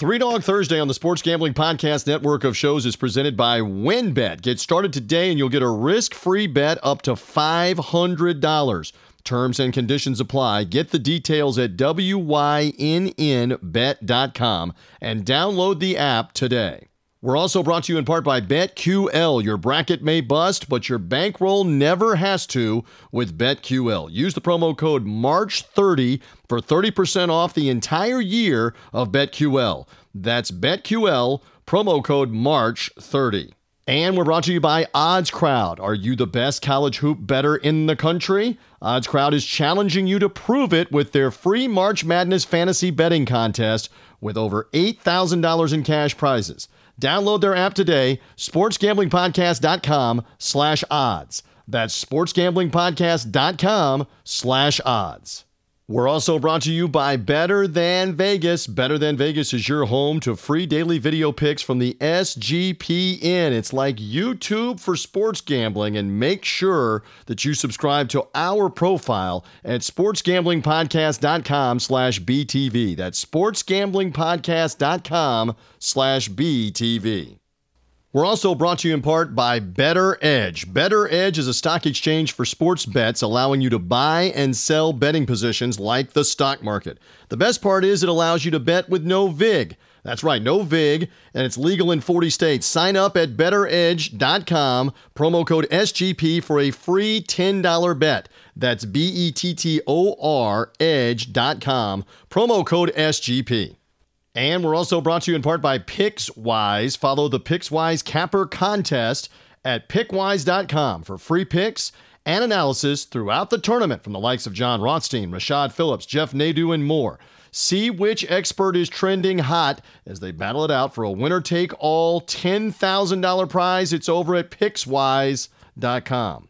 Three Dog Thursday on the Sports Gambling Podcast network of shows is presented by WynnBET. Get started today and you'll get a risk free bet up to $500. Terms and conditions apply. Get the details at WYNNBet.com and download the app today. We're also brought to you in part by BetQL. Your bracket may bust, but your bankroll never has to with BetQL. Use the promo code MARCH30 for 30% off the entire year of BetQL. That's BetQL, promo code MARCH30. And we're brought to you by Odds Crowd. Are you the best college hoop better in the country? Odds Crowd is challenging you to prove it with their free March Madness fantasy betting contest with over $8,000 in cash prizes. Download their app today, sportsgamblingpodcast.com slash odds. That's sportsgamblingpodcast.com slash odds. We're also brought to you by Better Than Vegas. Better Than Vegas is your home to free daily video picks from the SGPN. It's like YouTube for sports gambling, and make sure that you subscribe to our profile at sportsgamblingpodcast.com slash BTV. That's sportsgamblingpodcast.com slash BTV. We're also brought to you in part by BettorEdge. Better Edge is a stock exchange for sports bets, allowing you to buy and sell betting positions like the stock market. The best part is it allows you to bet with no VIG. That's right, no VIG, and it's legal in 40 states. Sign up at bettoredge.com, promo code SGP for a free $10 bet. That's B E T T O R edge.com, promo code SGP. And we're also brought to you in part by PicksWise. Follow the PicksWise Capper contest at pickswise.com for free picks and analysis throughout the tournament from the likes of John Rothstein, Rashad Phillips, Jeff Nadu, and more. See which expert is trending hot as they battle it out for a winner take all $10,000 prize. It's over at pickswise.com.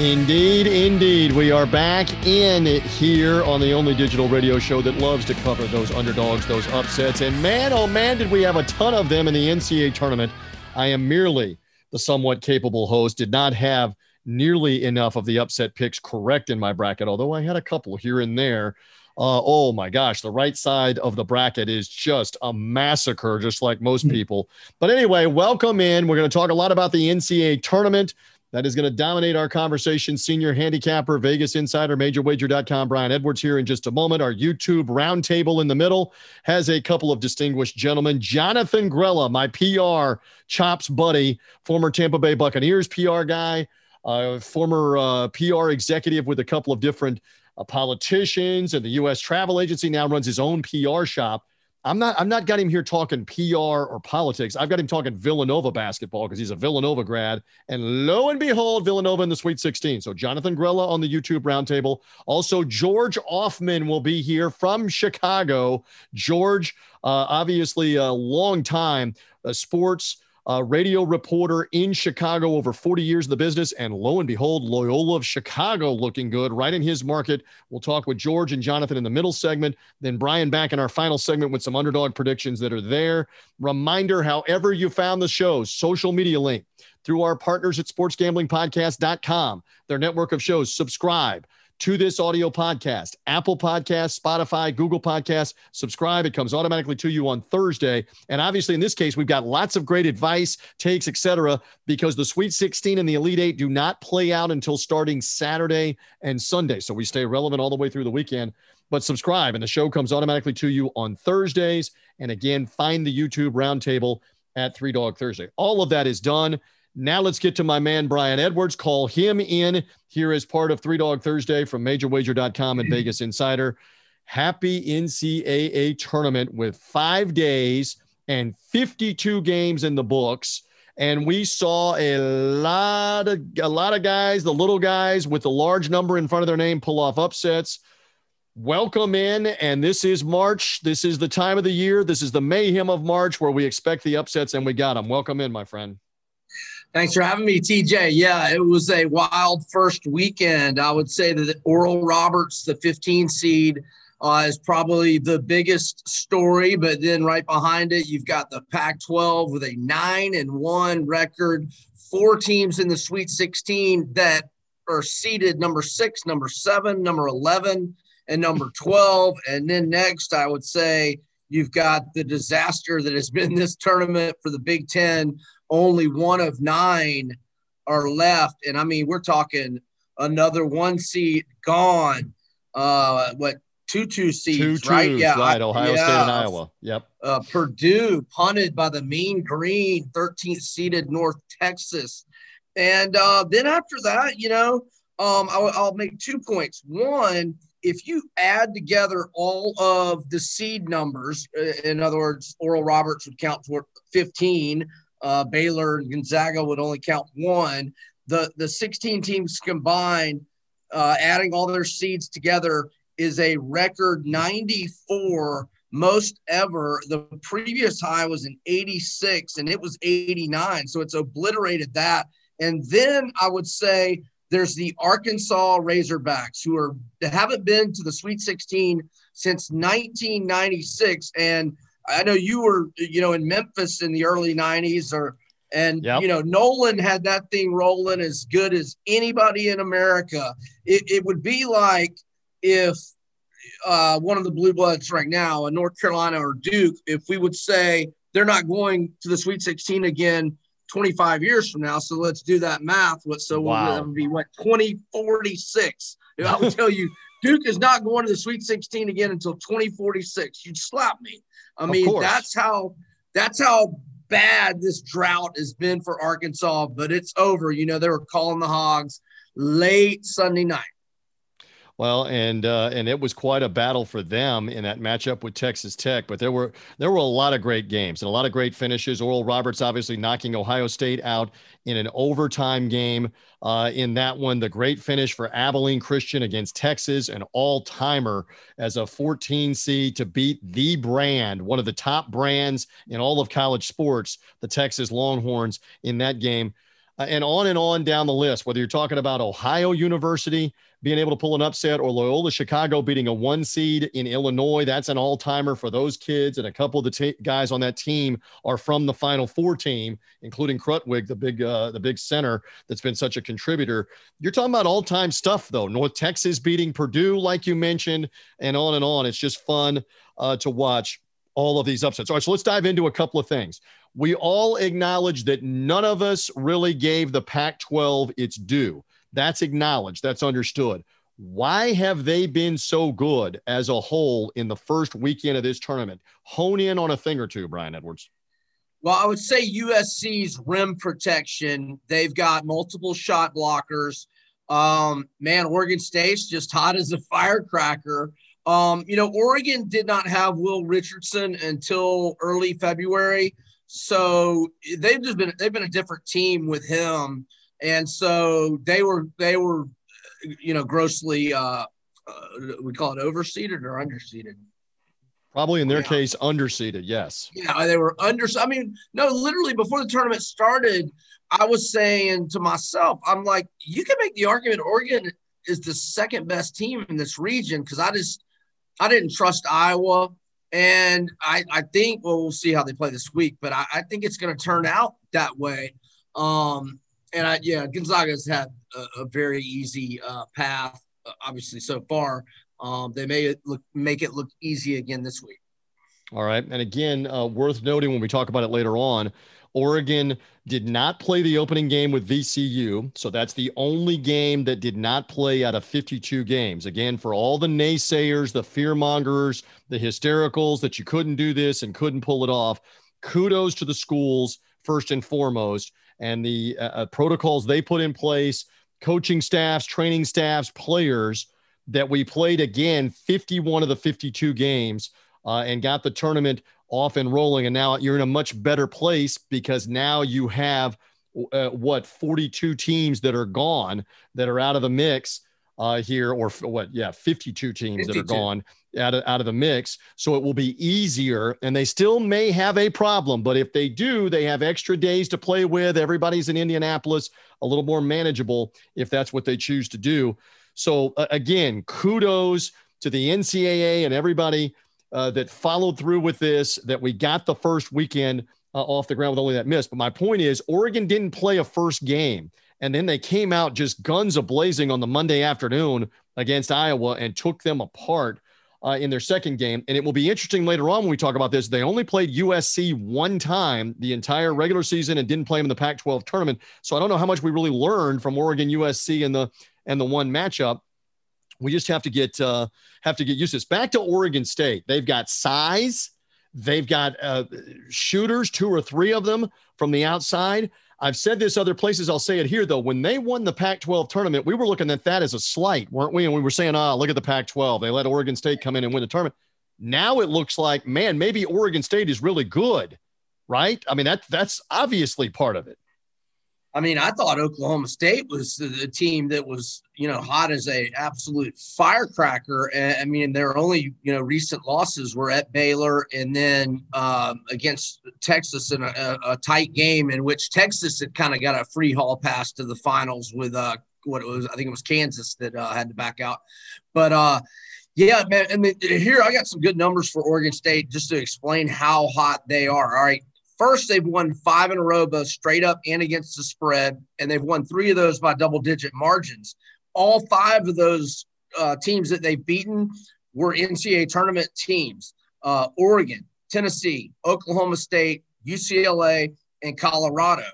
Indeed, indeed. We are back in here on the only digital radio show that loves to cover those underdogs, those upsets. And man, oh man, did we have a ton of them in the NCAA tournament. I am merely the somewhat capable host, did not have nearly enough of the upset picks correct in my bracket, although I had a couple here and there. Uh, oh my gosh, the right side of the bracket is just a massacre, just like most people. But anyway, welcome in. We're going to talk a lot about the NCAA tournament that is going to dominate our conversation. Senior handicapper, Vegas insider, majorwager.com, Brian Edwards here in just a moment. Our YouTube roundtable in the middle has a couple of distinguished gentlemen. Jonathan Grella, my PR chops buddy, former Tampa Bay Buccaneers PR guy, uh, former uh, PR executive with a couple of different uh, politicians and the U.S. travel agency, now runs his own PR shop. I'm not I'm not got him here talking PR or politics. I've got him talking Villanova basketball because he's a Villanova grad. And lo and behold, Villanova in the Sweet 16. So Jonathan Grella on the YouTube roundtable. Also, George Ofman will be here from Chicago. George, uh, obviously a long time uh, sports uh, radio reporter in Chicago, over 40 years in the business. And lo and behold, Loyola of Chicago looking good right in his market. We'll talk with George and Jonathan in the middle segment. Then Brian back in our final segment with some underdog predictions that are there. Reminder, however, you found the show, social media link through our partners at sportsgamblingpodcast.com, their network of shows. Subscribe to this audio podcast Apple Podcast, Spotify, Google Podcast. Subscribe. It comes automatically to you on Thursday. And obviously, in this case, we've got lots of great advice, takes, etc., because the Sweet 16 and the Elite Eight do not play out until starting Saturday and Sunday. So we stay relevant all the way through the weekend. But subscribe, and the show comes automatically to you on Thursdays. And again, find the YouTube roundtable at Three Dog Thursday. All of that is done. Now let's get to my man, Brian Edwards. Call him in here as part of Three Dog Thursday from MajorWager.com and mm-hmm. Vegas Insider. Happy NCAA tournament with five days and 52 games in the books. And we saw a lot of a lot of guys, the little guys with the large number in front of their name, pull off upsets. Welcome in, and this is March. This is the time of the year. This is the mayhem of March where we expect the upsets, and we got them. Welcome in, my friend. Thanks for having me, TJ. Yeah, it was a wild first weekend. I would say that Oral Roberts, the 15 seed, uh, is probably the biggest story. But then right behind it, you've got the Pac 12 with a nine and one record, four teams in the Sweet 16 that are seeded number six, number seven, number 11 and number 12. And then next, I would say you've got the disaster that has been this tournament for the Big Ten. Only one of nine are left. And I mean, we're talking another one seed gone. Uh, what two two seeds, two right? Yeah, right. Ohio yeah. State and Iowa. Yep. Uh, Purdue punted by the Mean Green, 13th seeded North Texas, and uh, then after that, you know, um, I'll, I'll make two points. One, if you add together all of the seed numbers, uh, in other words, Oral Roberts would count for 15, uh, Baylor and Gonzaga would only count one. The the 16 teams combined, uh, adding all their seeds together, is a record 94, most ever. The previous high was in 86, and it was 89, so it's obliterated that. And then I would say there's the Arkansas Razorbacks who are haven't been to the Sweet 16 since 1996, and I know you were you know in Memphis in the early 90s, or and yep. you know Nolan had that thing rolling as good as anybody in America. It, it would be like if uh, one of the blue bloods right now, a North Carolina or Duke, if we would say they're not going to the Sweet 16 again 25 years from now. So let's do that math. What so wow. will be what 2046? I will tell you, Duke is not going to the Sweet 16 again until 2046. You'd slap me. I mean, that's how that's how bad this drought has been for Arkansas. But it's over. You know, they were calling the Hogs late Sunday night. Well, and uh, and it was quite a battle for them in that matchup with Texas Tech. But there were there were a lot of great games and a lot of great finishes. Oral Roberts obviously knocking Ohio State out in an overtime game. Uh, in that one, the great finish for Abilene Christian against Texas, an all timer as a 14 seed to beat the brand, one of the top brands in all of college sports, the Texas Longhorns in that game. Uh, and on and on down the list, whether you're talking about Ohio University being able to pull an upset or Loyola Chicago beating a one seed in Illinois. That's an all timer for those kids. And a couple of the t- guys on that team are from the Final Four team, including Krutwig, the big, uh, the big center that's been such a contributor. You're talking about all time stuff, though. North Texas beating Purdue, like you mentioned, and on and on. It's just fun uh, to watch all of these upsets. All right, so let's dive into a couple of things. We all acknowledge that none of us really gave the Pac 12 its due. That's acknowledged, that's understood. Why have they been so good as a whole in the first weekend of this tournament? Hone in on a thing or two, Brian Edwards. Well, I would say USC's rim protection. They've got multiple shot blockers. Um, man, Oregon State's just hot as a firecracker. Um, you know, Oregon did not have Will Richardson until early February, so they've just been they've been a different team with him and so they were they were you know grossly uh, uh we call it overseeded or underseeded? Probably in their yeah. case underseeded yes. Yeah they were under i mean no literally before the tournament started i was saying to myself i'm like you can make the argument oregon is the second best team in this region because i just i didn't trust iowa. And I, I think well we'll see how they play this week but i, I think it's going to turn out that way. Um, and I, yeah, Gonzaga's had a, a very easy uh, path, uh, obviously so far. Um, they may look make it look easy again this week. All right, and again, uh, worth noting when we talk about it later on, Oregon did not play the opening game with VCU, so that's the only game that did not play out of 52 games. Again, for all the naysayers, the fearmongers, the hystericals that you couldn't do this and couldn't pull it off, kudos to the schools first and foremost and the uh, uh, protocols they put in place, coaching staffs, training staffs, players that we played again 51 of the 52 games uh, and got the tournament off and rolling. And now you're in a much better place because now you have uh, what 42 teams that are gone that are out of the mix. uh, here, or what? Yeah, 52 teams 52. that are gone out of, out of the mix. So it will be easier, and they still may have a problem. But if they do, they have extra days to play with. Everybody's in Indianapolis, a little more manageable if that's what they choose to do. So uh, again, kudos to the NCAA and everybody uh, that followed through with this. That we got the first weekend uh, off the ground with only that miss. But my point is, Oregon didn't play a first game. And then they came out just guns a blazing on the Monday afternoon against Iowa and took them apart uh, in their second game. And it will be interesting later on when we talk about this. They only played USC one time the entire regular season and didn't play them in the Pac 12 tournament. So I don't know how much we really learned from Oregon USC and the and the one matchup. We just have to get uh, have to get used to this. Back to Oregon State. They've got size. They've got uh, shooters, two or three of them from the outside. I've said this other places. I'll say it here though. When they won the Pac-12 tournament, we were looking at that as a slight, weren't we? And we were saying, "Ah, look at the Pac-12. They let Oregon State come in and win the tournament." Now it looks like, man, maybe Oregon State is really good, right? I mean, that that's obviously part of it. I mean, I thought Oklahoma State was the, the, team that was, you know, hot as a absolute firecracker. And I mean, their only, you know, recent losses were at Baylor and then um, against Texas in a, a, tight game in which Texas had kind of got a free hall pass to the finals with uh, what it was. I think it was Kansas that uh, had to back out. But uh, yeah, man. Mean, here I got some good numbers for Oregon State just to explain how hot they are. All right. First, they've won five in a row, both straight up and against the spread, and they've won three of those by double digit margins. All five of those uh, teams that they've beaten were NCAA tournament teams uh, Oregon, Tennessee, Oklahoma State, UCLA, and Colorado.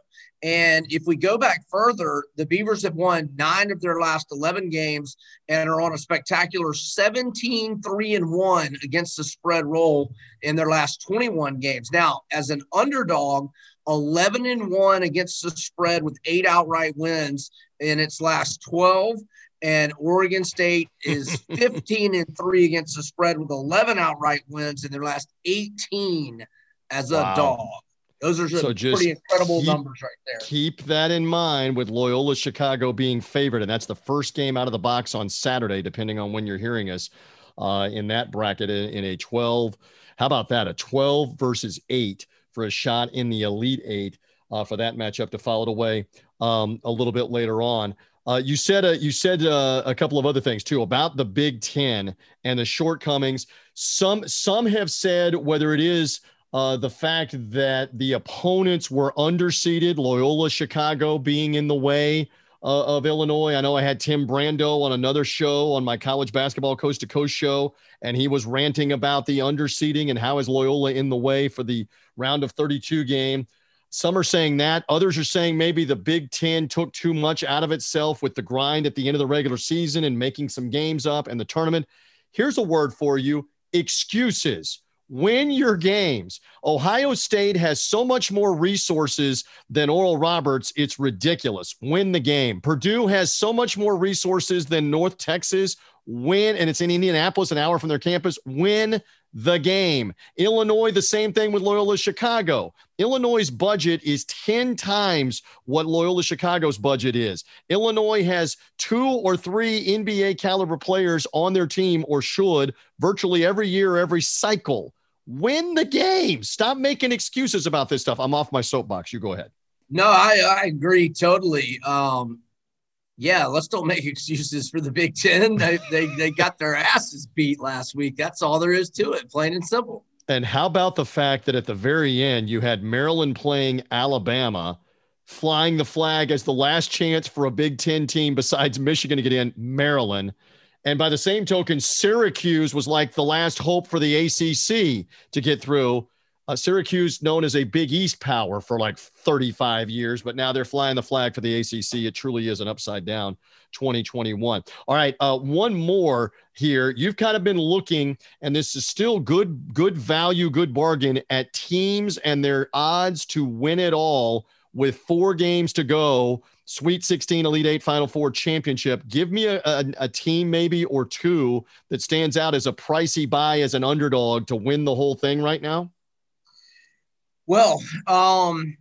And if we go back further, the Beavers have won nine of their last 11 games and are on a spectacular 17 3 and 1 against the spread roll in their last 21 games. Now, as an underdog, 11 and 1 against the spread with eight outright wins in its last 12. And Oregon State is 15 and 3 against the spread with 11 outright wins in their last 18 as a wow. dog. Those are so pretty incredible keep, numbers right there. Keep that in mind with Loyola Chicago being favored, and that's the first game out of the box on Saturday, depending on when you're hearing us uh, in that bracket in, in a 12. How about that? A 12 versus eight for a shot in the Elite Eight uh, for that matchup to follow it away um, a little bit later on. Uh, you said uh, you said uh, a couple of other things too about the Big Ten and the shortcomings. Some some have said whether it is uh, the fact that the opponents were underseeded, Loyola Chicago being in the way uh, of Illinois. I know I had Tim Brando on another show on my college basketball coast to coast show, and he was ranting about the underseeding and how is Loyola in the way for the round of 32 game. Some are saying that. Others are saying maybe the Big Ten took too much out of itself with the grind at the end of the regular season and making some games up and the tournament. Here's a word for you excuses win your games. Ohio State has so much more resources than Oral Roberts. It's ridiculous. Win the game. Purdue has so much more resources than North Texas. Win, and it's in Indianapolis, an hour from their campus. Win the game. Illinois, the same thing with Loyola Chicago. Illinois' budget is 10 times what Loyola Chicago's budget is. Illinois has two or three NBA caliber players on their team, or should virtually every year, every cycle win the game. Stop making excuses about this stuff. I'm off my soapbox. You go ahead. No, I, I agree totally. Um, yeah, let's don't make excuses for the Big Ten. They, they, they got their asses beat last week. That's all there is to it, plain and simple. And how about the fact that at the very end, you had Maryland playing Alabama, flying the flag as the last chance for a Big Ten team besides Michigan to get in, Maryland. And by the same token, Syracuse was like the last hope for the ACC to get through. Uh, Syracuse, known as a Big East power for like 35 years, but now they're flying the flag for the ACC. It truly is an upside down 2021. All right, uh, one more here. You've kind of been looking, and this is still good, good value, good bargain at teams and their odds to win it all with four games to go Sweet 16, Elite Eight, Final Four championship. Give me a, a, a, team, maybe or two, that stands out as a pricey buy as an underdog to win the whole thing right now. Well, um,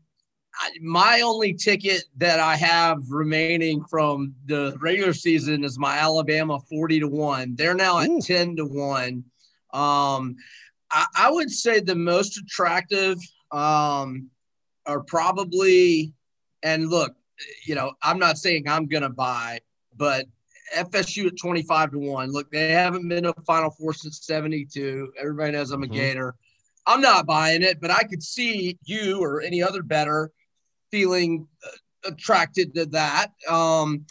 my only ticket that I have remaining from the regular season is my Alabama 40 to 1. They're now at Ooh. 10 to 1. Um, I, I, would say the most attractive um, are probably, and look, you know, I'm not saying I'm going to buy, but FSU at 25 to 1. Look, they haven't been a Final Four since 72. Everybody knows I'm a mm-hmm. Gator. I'm not buying it, but I could see you or any other better feeling uh, attracted to that. Um,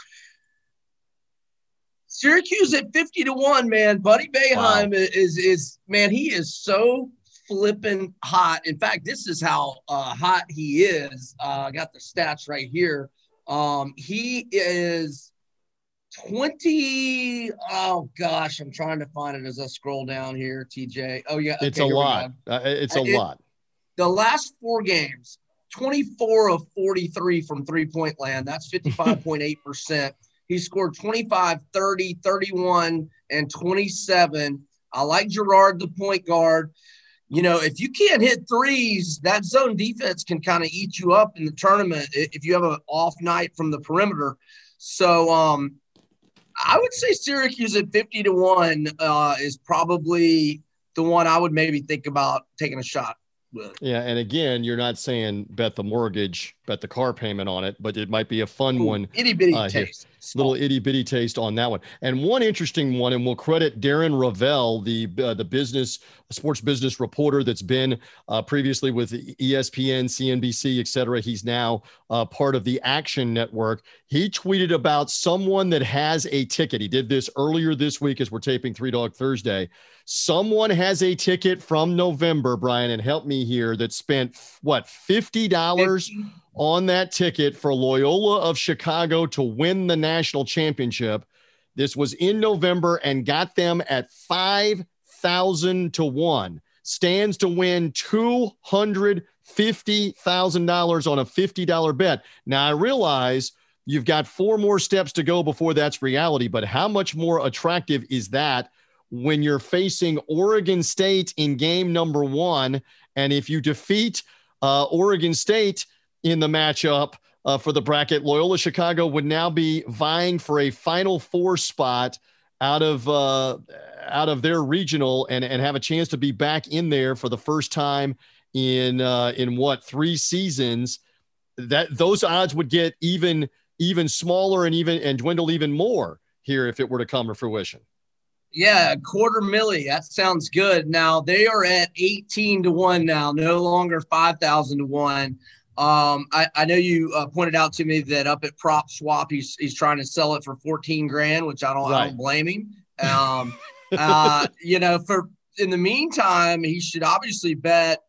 Syracuse at 50 to 1, man. Buddy Boeheim wow. is is man, he is so flipping hot. In fact, this is how uh, hot he is. Uh, I got the stats right here. Um, he is 20 oh gosh i'm trying to find it as i scroll down here tj oh yeah okay, it's a lot. uh, it's a it, lot. the last four games 24 of 43 from three point land. That's 55.8% he scored 25 30 31 and 27 i like Girard, the point guard you know, if you can't hit threes, that zone defense can kind of eat you up in the tournament if you have an off night from the perimeter. So, um, I would say Syracuse at 50 to 1 uh, is probably the one I would maybe think about taking a shot with. Yeah. And again, you're not saying bet the mortgage, bet the car payment on it, but it might be a fun Ooh, one. Itty bitty uh, taste. Little itty bitty taste on that one. And one interesting one, and we'll credit Darren Rovell, the uh, the business sports business reporter that's been uh, previously with ESPN, CNBC, et cetera. He's now uh, part of the Action Network. He tweeted about someone that has a ticket. He did this earlier this week as we're taping Three Dog Thursday. Someone has a ticket from November, Brian, and help me here, that spent what, $50 on that ticket for Loyola of Chicago to win the national championship. This was in November and got them at 5,000 to 1. Stands to win $250,000 on a $50 bet. Now, I realize you've got four more steps to go before that's reality, but how much more attractive is that when you're facing Oregon State in game number one? And if you defeat uh, Oregon State, in the matchup uh, for the bracket. Loyola Chicago would now be vying for a Final Four spot out of uh, out of their regional and and have a chance to be back in there for the first time in uh, in what three seasons. That those odds would get even even smaller and even and dwindle even more here if it were to come to fruition. Yeah, quarter milli. That sounds good. Now they are at 18 to 1 now, no longer 5,000 to 1. Um, I, I know you uh, pointed out to me that up at Prop Swap, he's he's trying to sell it for 14 grand, which I don't, right. I don't blame him. Um, uh, you know, for in the meantime, he should obviously bet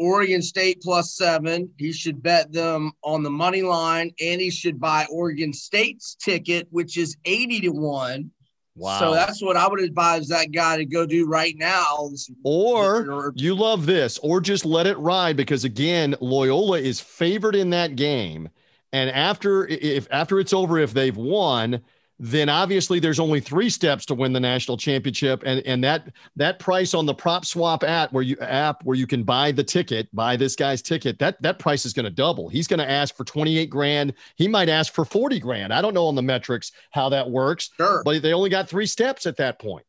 Oregon State plus seven. He should bet them on the money line, and he should buy Oregon State's ticket, which is 80 to one. Wow. So that's what I would advise that guy to go do right now. Or you love this, or just let it ride because again, Loyola is favored in that game. And after if after it's over, if they've won, then obviously there's only three steps to win the national championship and and that that price on the prop swap app where you app where you can buy the ticket buy this guy's ticket that that price is going to double he's going to ask for 28 grand he might ask for 40 grand i don't know on the metrics how that works sure. but they only got three steps at that point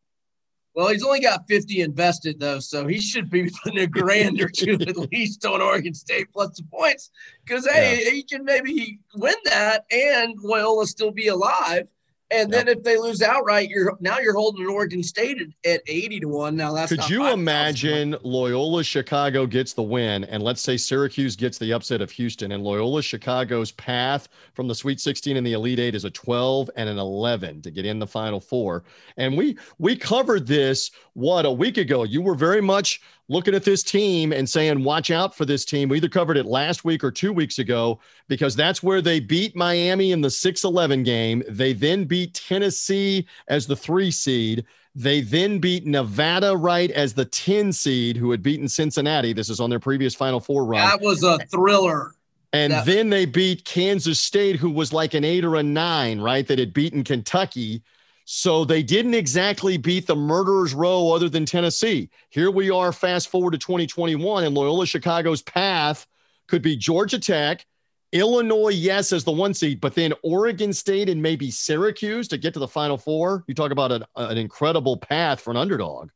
well, he's only got 50 invested though, so he should be putting a grand or two at least on Oregon State plus the points. Because hey, yeah. he can maybe win that and Loyola still be alive. And then if they lose outright, you're now you're holding Oregon State at, at 80 to 1. Now that's could you imagine Loyola Chicago gets the win, and let's say Syracuse gets the upset of Houston, and Loyola Chicago's path from the Sweet 16 and the Elite Eight is a 12 and an 11 to get in the Final Four. And we we covered this what a week ago. You were very much looking at this team and saying, watch out for this team. We either covered it last week or two weeks ago because that's where they beat Miami in the 6 11 game. They then beat Tennessee as the three seed. They then beat Nevada right as the 10 seed, who had beaten Cincinnati. This is on their previous Final Four run. That was a thriller. And that- then they beat Kansas State, who was like an eight or a nine, right? That had beaten Kentucky. So they didn't exactly beat the murderers row other than Tennessee. Here we are, fast forward to 2021, and Loyola Chicago's path could be Georgia Tech, Illinois, yes, as the one seed, but then Oregon State and maybe Syracuse to get to the Final Four. You talk about an, an incredible path for an underdog.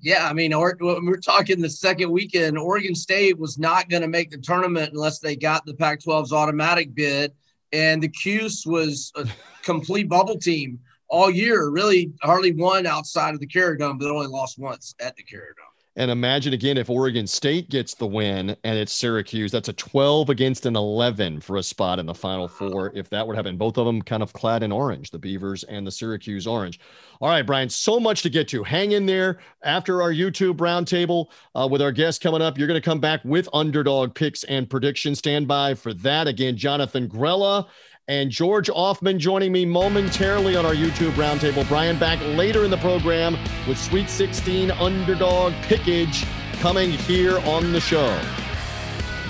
Yeah, I mean, or, we're talking the second weekend. Oregon State was not going to make the tournament unless they got the Pac-12's automatic bid, and the Cuse was a complete bubble team all year. Really, hardly won outside of the Carrier but only lost once at the Carrier. And imagine again if Oregon State gets the win and it's Syracuse, that's a 12 against an 11 for a spot in the Final Four. If that would happen, both of them kind of clad in orange, the Beavers and the Syracuse orange. All right, Brian, so much to get to. Hang in there after our YouTube roundtable uh, with our guest coming up. You're going to come back with underdog picks and predictions. Stand by for that. Again, Jonathan Grella and George Ofman joining me momentarily on our YouTube roundtable. Brian back later in the program with Sweet 16 underdog pickage coming here on the show.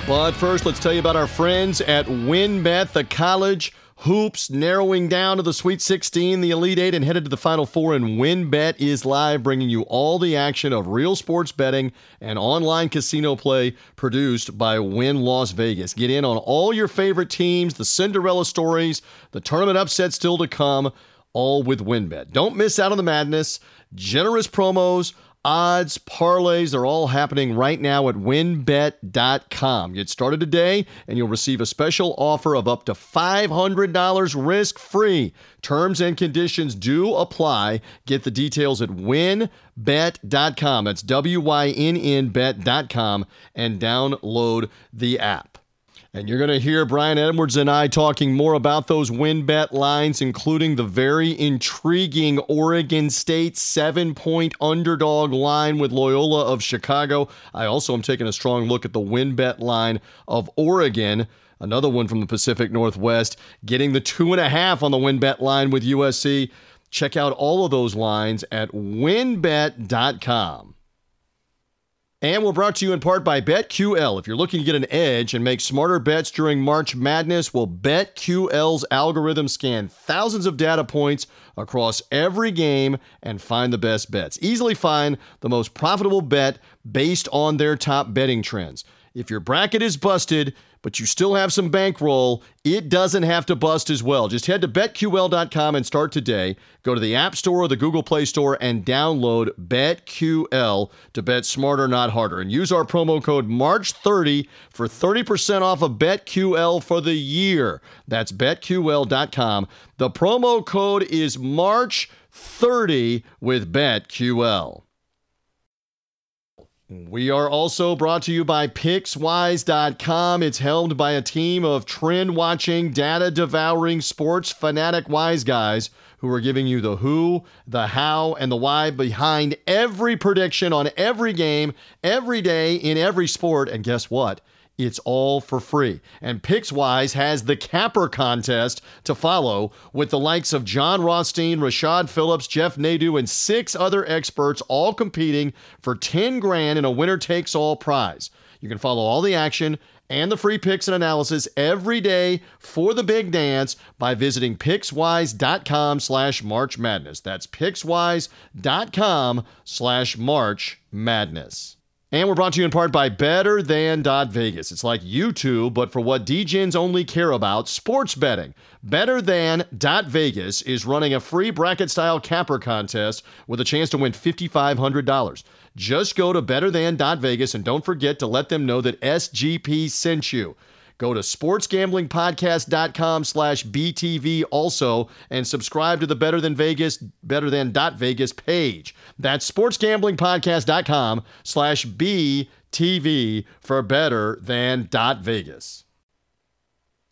But first, let's tell you about our friends at WynnBET, the college hoops narrowing down to the Sweet 16, the Elite Eight, and headed to the Final Four. And WynnBET is live, bringing you all the action of real sports betting and online casino play produced by Wynn Las Vegas. Get in on all your favorite teams, the Cinderella stories, the tournament upset still to come, all with WynnBET. Don't miss out on the madness. Generous promos odds, parlays, they're all happening right now at wynnbet.com. Get started today and you'll receive a special offer of up to $500 risk free. Terms and conditions do apply. Get the details at wynnbet.com. That's W Y N N bet.com and download the app. And you're going to hear Brian Edwards and I talking more about those WynnBET lines, including the very intriguing Oregon State seven point underdog line with Loyola of Chicago. I also am taking a strong look at the WynnBET line of Oregon. Another one from the Pacific Northwest, getting the two and a half on the WynnBET line with USC. Check out all of those lines at wynnbet.com. And we're brought to you in part by BetQL. If you're looking to get an edge and make smarter bets during March Madness, well, BetQL's algorithm scan thousands of data points across every game and find the best bets. Easily find the most profitable bet based on their top betting trends. If your bracket is busted, but you still have some bankroll, it doesn't have to bust as well. Just head to betql.com and start today. Go to the App Store or the Google Play Store and download BetQL to bet smarter, not harder. And use our promo code MARCH30 for 30% off of BetQL for the year. That's betql.com. The promo code is MARCH30 with BetQL. We are also brought to you by PicksWise.com. It's helmed by a team of trend watching, data devouring, sports fanatic wise guys who are giving you the who, the how, and the why behind every prediction on every game, every day, in every sport. And guess what? It's all for free. And PicksWise has the capper contest to follow with the likes of John Rothstein, Rashad Phillips, Jeff Nadu, and six other experts all competing for 10 grand in a winner takes all prize. You can follow all the action and the free picks and analysis every day for the big dance by visiting pickswise.com slash march madness. That's pickswise.com slash march madness. And we're brought to you in part by Better Than Vegas. It's like YouTube, but for what DJs only care about sports betting. Better Than Vegas is running a free bracket style capper contest with a chance to win $5,500. Just go to Better Than Vegas and don't forget to let them know that SGP sent you. Go to sportsgamblingpodcast.com slash BTV also and subscribe to the Better Than Vegas, Better Than dot Vegas page. That's sportsgamblingpodcast.com slash BTV for Better Than dot Vegas.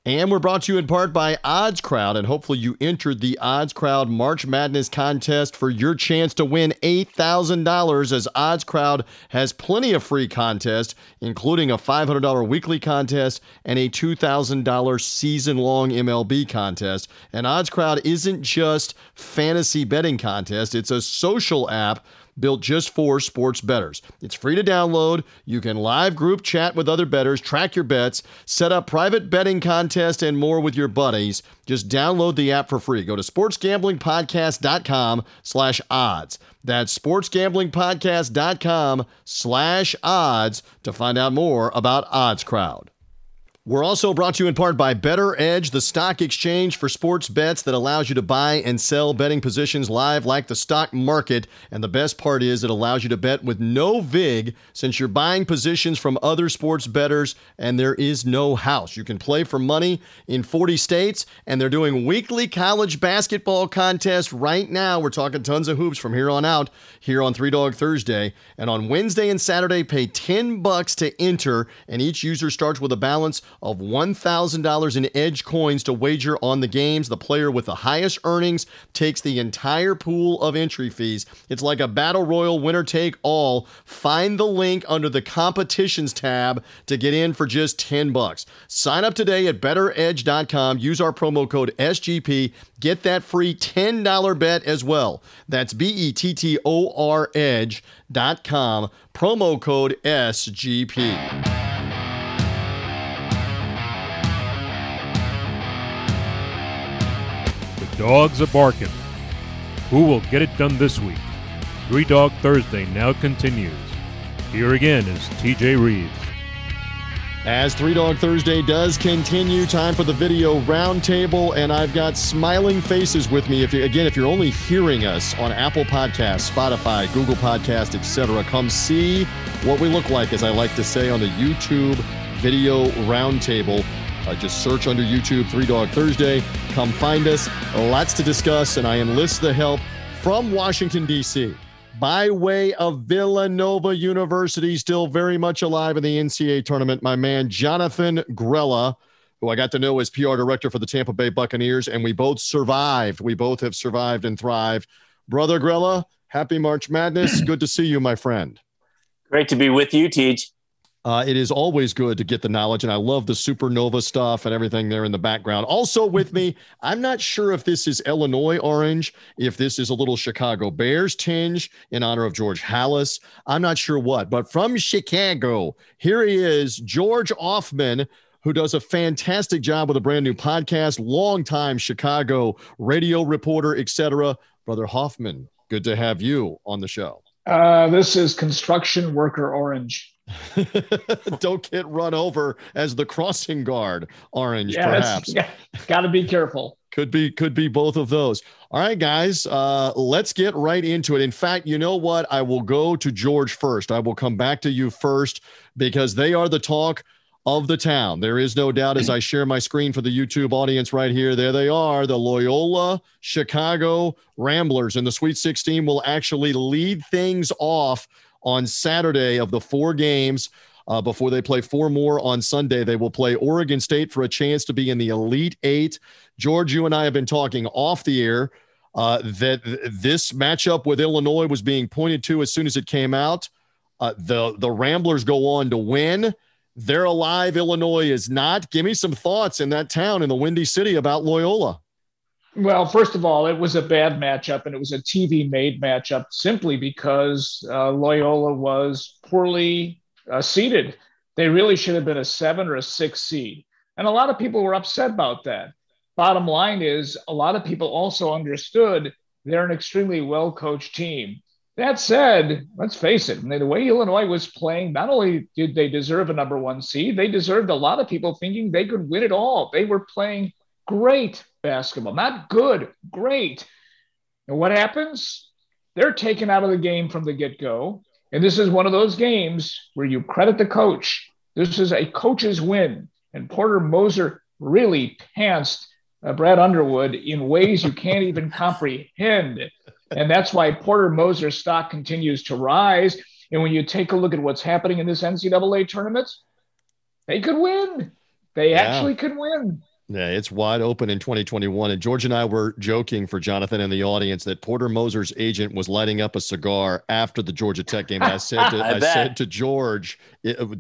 And we're brought to you in part by Odds Crowd, and hopefully you entered the Odds Crowd March Madness contest for your chance to win $8,000 as Odds Crowd has plenty of free contests, including a $500 weekly contest and a $2,000 season-long MLB contest. And Odds Crowd isn't just fantasy betting contest, it's a social app built just for sports bettors. It's free to download. You can live group chat with other bettors, track your bets, set up private betting contests, and more with your buddies. Just download the app for free. Go to sportsgamblingpodcast.com slash odds. That's sportsgamblingpodcast.com slash odds to find out more about Odds Crowd. We're also brought to you in part by BettorEdge, the stock exchange for sports bets that allows you to buy and sell betting positions live like the stock market. And the best part is it allows you to bet with no VIG since you're buying positions from other sports bettors and there is no house. You can play for money in 40 states and they're doing weekly college basketball contests right now. We're talking tons of hoops from here on out here on Three Dog Thursday. And on Wednesday and Saturday, pay 10 bucks to enter and each user starts with a balance of $1,000 in Edge coins to wager on the games. The player with the highest earnings takes the entire pool of entry fees. It's like a battle royal winner take all. Find the link under the competitions tab to get in for just 10 bucks. Sign up today at bettoredge.com. Use our promo code SGP. Get that free $10 bet as well. That's B E T T O R edge.com. Promo code SGP. Dogs are barking. Who will get it done this week? Three Dog Thursday now continues. Here again is TJ Reeves. As Three Dog Thursday does continue, time for the video roundtable, and I've got smiling faces with me. If you, again, if you're only hearing us on Apple Podcasts, Spotify, Google Podcast, etc., come see what we look like, as I like to say, on the YouTube video roundtable. Uh, just search under YouTube Three Dog Thursday. Come find us. Lots to discuss, and I enlist the help from Washington, D.C. By way of Villanova University, still very much alive in the NCAA tournament, my man Jonathan Grella, who I got to know as PR director for the Tampa Bay Buccaneers, and we both survived. We both have survived and thrived. Brother Grella, happy March Madness. Good to see you, my friend. Great to be with you, Teach. Uh, it is always good to get the knowledge, and I love the supernova stuff and everything there in the background. Also, with me, I'm not sure if this is Illinois orange, if this is a little Chicago Bears tinge in honor of George Halas. I'm not sure what, but from Chicago, here he is, George Ofman, who does a fantastic job with a brand new podcast, longtime Chicago radio reporter, etc. Brother Hoffman, good to have you on the show. Uh, this is construction worker orange. Don't get run over as the crossing guard, orange, yeah, perhaps. Got to be careful. Could be, could be both of those. All right, guys, uh, let's get right into it. In fact, you know what? I will go to George first. I will come back to you first because they are the talk of the town. There is no doubt as I share my screen for the YouTube audience right here. There they are. The Loyola Chicago Ramblers And the Sweet 16 will actually lead things off on Saturday of the four games. Uh, before they play four more on Sunday, they will play Oregon State for a chance to be in the Elite Eight. George, you and I have been talking off the air uh, that this matchup with Illinois was being pointed to as soon as it came out. Uh, the the Ramblers go on to win. They're alive. Illinois is not. Give me some thoughts in that town in the Windy City about Loyola. Well, first of all, it was a bad matchup and it was a TV made matchup simply because uh, Loyola was poorly uh, seeded. They really should have been a seven or a six seed. And a lot of people were upset about that. Bottom line is, a lot of people also understood they're an extremely well coached team. That said, let's face it, the way Illinois was playing, not only did they deserve a number one seed, they deserved a lot of people thinking they could win it all. They were playing great basketball, not good, great. And what happens? They're taken out of the game from the get go. And this is one of those games where you credit the coach. This is a coach's win. And Porter Moser really pantsed uh, Brad Underwood in ways you can't even comprehend. And that's why Porter Moser's stock continues to rise. And when you take a look at what's happening in this NCAA tournament, they could win. They yeah. actually could win. Yeah, it's wide open in 2021. And George and I were joking for Jonathan and the audience that Porter Moser's agent was lighting up a cigar after the Georgia Tech game. I said to, I, I said to George,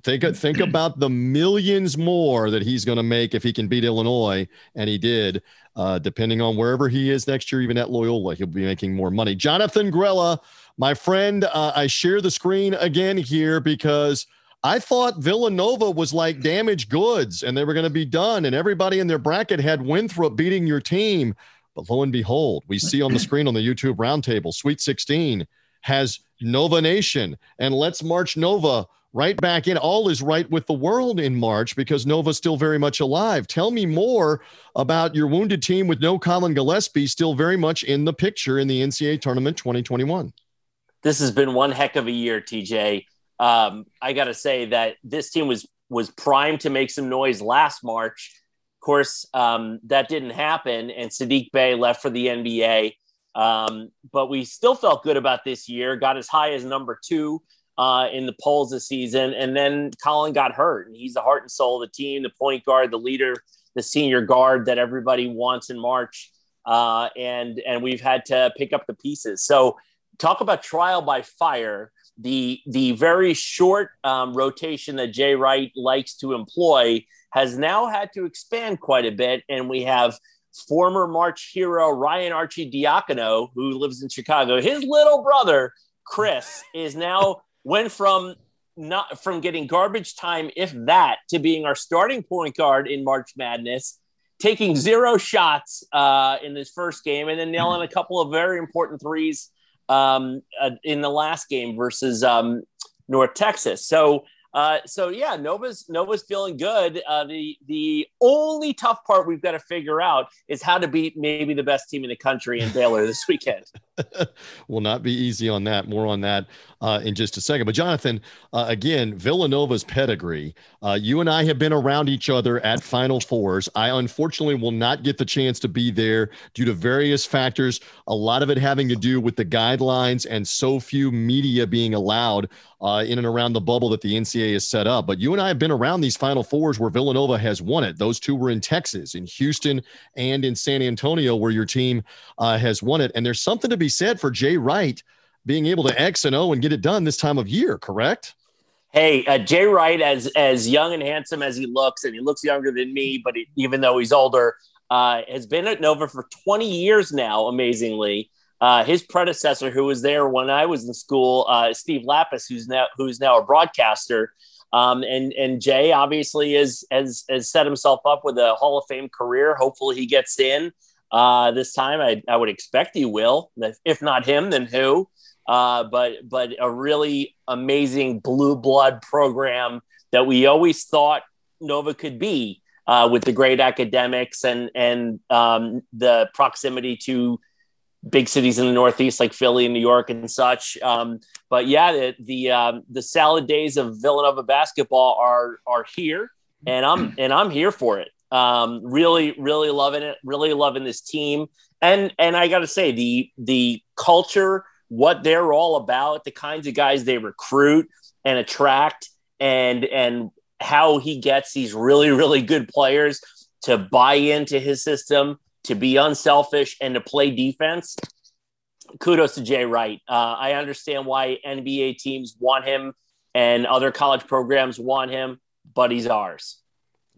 think think about the millions more that he's going to make if he can beat Illinois, and he did. Uh, depending on wherever he is next year, even at Loyola, he'll be making more money. Jonathan Grella, my friend, uh, I share the screen again here because I thought Villanova was like damaged goods and they were going to be done, and everybody in their bracket had Winthrop beating your team. But lo and behold, we see on the screen on the YouTube roundtable, Sweet 16 has Nova Nation and Let's March Nova right back in. All is right with the world in March because Nova's still very much alive. Tell me more about your wounded team with no Collin Gillespie still very much in the picture in the NCAA tournament 2021. This has been one heck of a year, TJ. Um, I got to say that this team was was primed to make some noise last March. Of course, um, that didn't happen, and Saddiq Bey left for the NBA. Um, but we still felt good about this year. Got as high as number two uh, in the polls this season. And then Collin got hurt, and he's the heart and soul of the team, the point guard, the leader, the senior guard that everybody wants in March. Uh, and and we've had to pick up the pieces. So talk about trial by fire. The the very short um, rotation that Jay Wright likes to employ has now had to expand quite a bit, and we have former March hero Ryan Arcidiacono, who lives in Chicago. His little brother Chris is now went from not from getting garbage time, if that, to being our starting point guard in March Madness, taking zero shots uh, in his first game, and then nailing a couple of very important threes um, uh, in the last game versus um, North Texas. So uh, so yeah, Nova's Nova's feeling good. Uh, the the only tough part we've got to figure out is how to beat maybe the best team in the country in Baylor this weekend. Will not be easy on that. More on that uh, in just a second. But Jonathan, uh, again, Villanova's pedigree. Uh, you and I have been around each other at Final Fours. I unfortunately will not get the chance to be there due to various factors. A lot of it having to do with the guidelines and so few media being allowed uh, in and around the bubble that the NCAA has set up. But you and I have been around these Final Fours where Villanova has won it. Those two were in Texas, in Houston, and in San Antonio, where your team uh, has won it. And there's something to be said for Jay Wright being able to X and O and get it done this time of year, correct? Hey, uh, Jay Wright, as as young and handsome as he looks, and he looks younger than me, but he, even though he's older, uh, has been at Nova for 20 years now. Amazingly, uh, his predecessor, who was there when I was in school, uh, Steve Lappas, who's now who's now a broadcaster, um, and and Jay obviously is has has set himself up with a Hall of Fame career. Hopefully, he gets in uh, this time. I, I would expect he will. If not him, then who? Uh, but but a really amazing blue blood program that we always thought Nova could be uh, with the great academics and and um, the proximity to big cities in the Northeast like Philly and New York and such. Um, but yeah, the the, um, the salad days of Villanova basketball are are here, and I'm and I'm here for it. Um, really, really loving it. Really loving this team, and and I got to say the the culture, what they're all about, the kinds of guys they recruit and attract, and and how he gets these really really good players to buy into his system to be unselfish and to play defense. Kudos to Jay Wright. Uh, I understand why NBA teams want him and other college programs want him, but he's ours.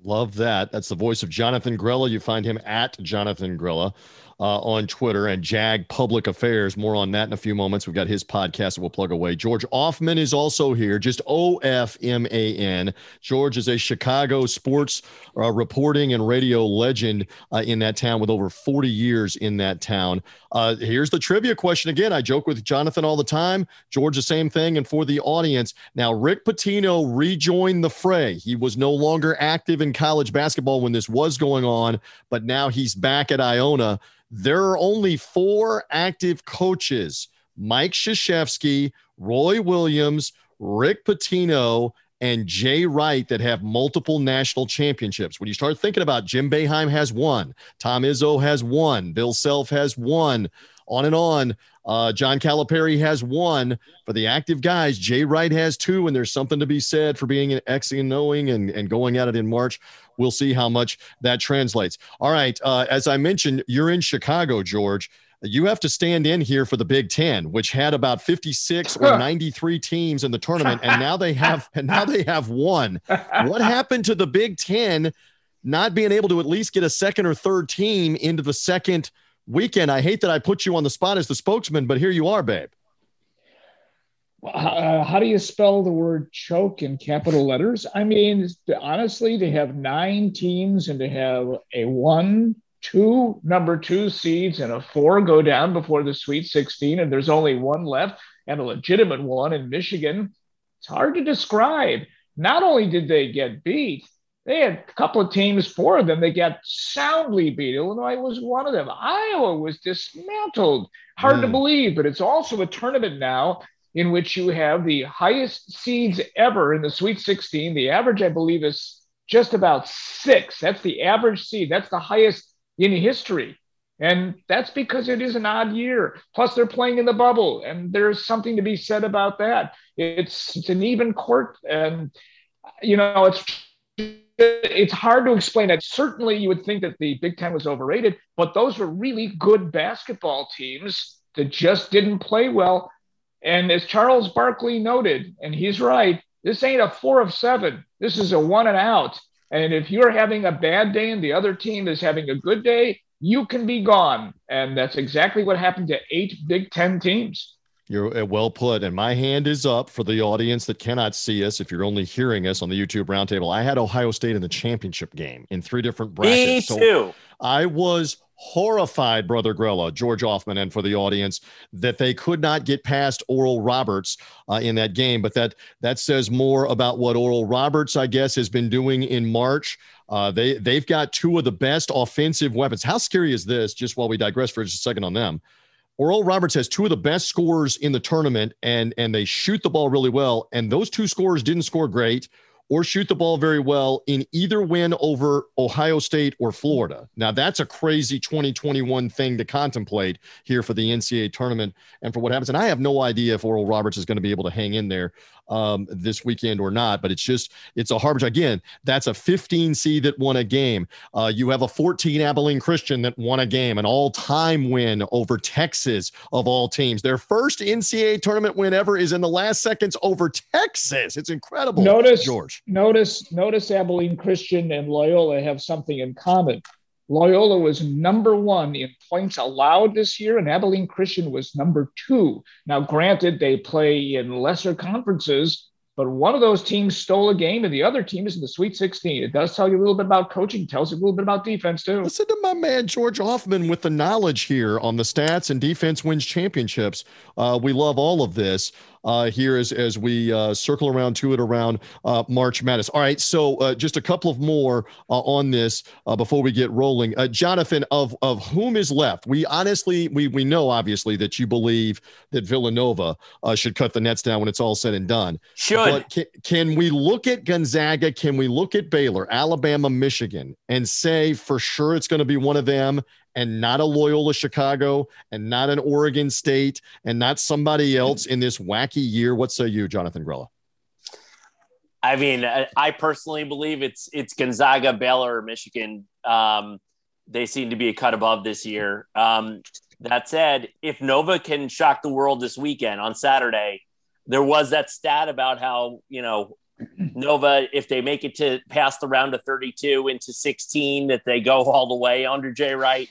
Love that. That's the voice of Jonathan Grella. You find him at Jonathan Grella uh, on Twitter and Jag Public Affairs. More on that in a few moments. We've got his podcast that we'll plug away. George Ofman is also here, just O F M A N. George is a Chicago sports uh, reporting and radio legend uh, in that town with over 40 years in that town. Uh, here's the trivia question again. I joke with Jonathan all the time. George, the same thing. And for the audience, now Rick Pitino rejoined the fray. He was no longer active in college basketball when this was going on, but now he's back at Iona. There are only four active coaches Mike Krzyzewski, Roy Williams, Rick Pitino, and Jay Wright that have multiple national championships. When you start thinking about Jim Boeheim has one, Tom Izzo has one, Bill Self has one, on and on. Uh, John Calipari has one. For the active guys, Jay Wright has two, and there's something to be said for being an X and knowing and, and going at it in March. We'll see how much that translates. All right. Uh, as I mentioned, you're in Chicago, George. You have to stand in here for the Big Ten, which had about 56 or 93 teams in the tournament, and now they have and now they have one. What happened to the Big Ten not being able to at least get a second or third team into the second weekend? I hate that I put you on the spot as the spokesman, but here you are, babe. Uh, how do you spell the word choke in capital letters? I mean, honestly, to have nine teams and to have a one, two number two seeds and a four go down before the Sweet 16, and there's only one left and a legitimate one in Michigan. It's hard to describe. Not only did they get beat, they had a couple of teams, four of them, they got soundly beat. Illinois was one of them. Iowa was dismantled. Hard mm. to believe, but it's also a tournament now in which you have the highest seeds ever in the Sweet 16. The average, I believe, is just about six. That's the average seed. That's the highest in history. And that's because it is an odd year. Plus, they're playing in the bubble, and there's something to be said about that. It's it's an even court, and you know it's it's hard to explain it. Certainly, you would think that the Big Ten was overrated, but those were really good basketball teams that just didn't play well. And as Charles Barkley noted, and he's right, this ain't a four of seven. This is a one and out. And if you're having a bad day and the other team is having a good day, you can be gone. And that's exactly what happened to eight Big Ten teams. You're uh, well put. And my hand is up for the audience that cannot see us. If you're only hearing us on the YouTube roundtable, I had Ohio State in the championship game in three different brackets. Me too. So I was horrified, Brother Grella, George Ofman, and for the audience that they could not get past Oral Roberts uh, in that game. But that that says more about what Oral Roberts, I guess, has been doing in March. Uh, they they've got two of the best offensive weapons. How scary is this? Just while we digress for just a second on them. Oral Roberts has two of the best scorers in the tournament, and and they shoot the ball really well. And those two scorers didn't score great or shoot the ball very well in either win over Ohio State or Florida. Now, that's a crazy 2021 thing to contemplate here for the NCAA tournament and for what happens. And I have no idea if Oral Roberts is going to be able to hang in there um, this weekend or not. But it's just it's a harbinger. Again, that's a 15 seed that won a game. Uh, you have a 14 Abilene Christian that won a game, an all-time win over Texas of all teams. Their first NCAA tournament win ever is in the last seconds over Texas. It's incredible. Notice George. Notice notice Abilene Christian and Loyola have something in common. Loyola was number one in points allowed this year, and Abilene Christian was number two. Now, granted, they play in lesser conferences, but one of those teams stole a game and the other team is in the Sweet 16. It does tell you a little bit about coaching, tells you a little bit about defense, too. Listen to my man, George Ofman, with the knowledge here on the stats and defense wins championships. Uh, we love all of this uh, here as, as we uh, circle around to it around uh, March Madness. All right, so uh, just a couple of more uh, on this uh, before we get rolling. Jonathan, of of whom is left? We honestly, we we know obviously that you believe that Villanova should cut the nets down when it's all said and done. Should. But can, can we look at Gonzaga? Can we look at Baylor, Alabama, Michigan, and say for sure it's going to be one of them? And not a Loyola Chicago and not an Oregon State and not somebody else in this wacky year. What say you, Jonathan Grella? I mean, I personally believe it's it's Gonzaga, Baylor, Michigan. Um, they seem to be a cut above this year. Um, that said, if Nova can shock the world this weekend on Saturday, there was that stat about how you know Nova, if they make it to pass the round of 32 into 16, that they go all the way under Jay Wright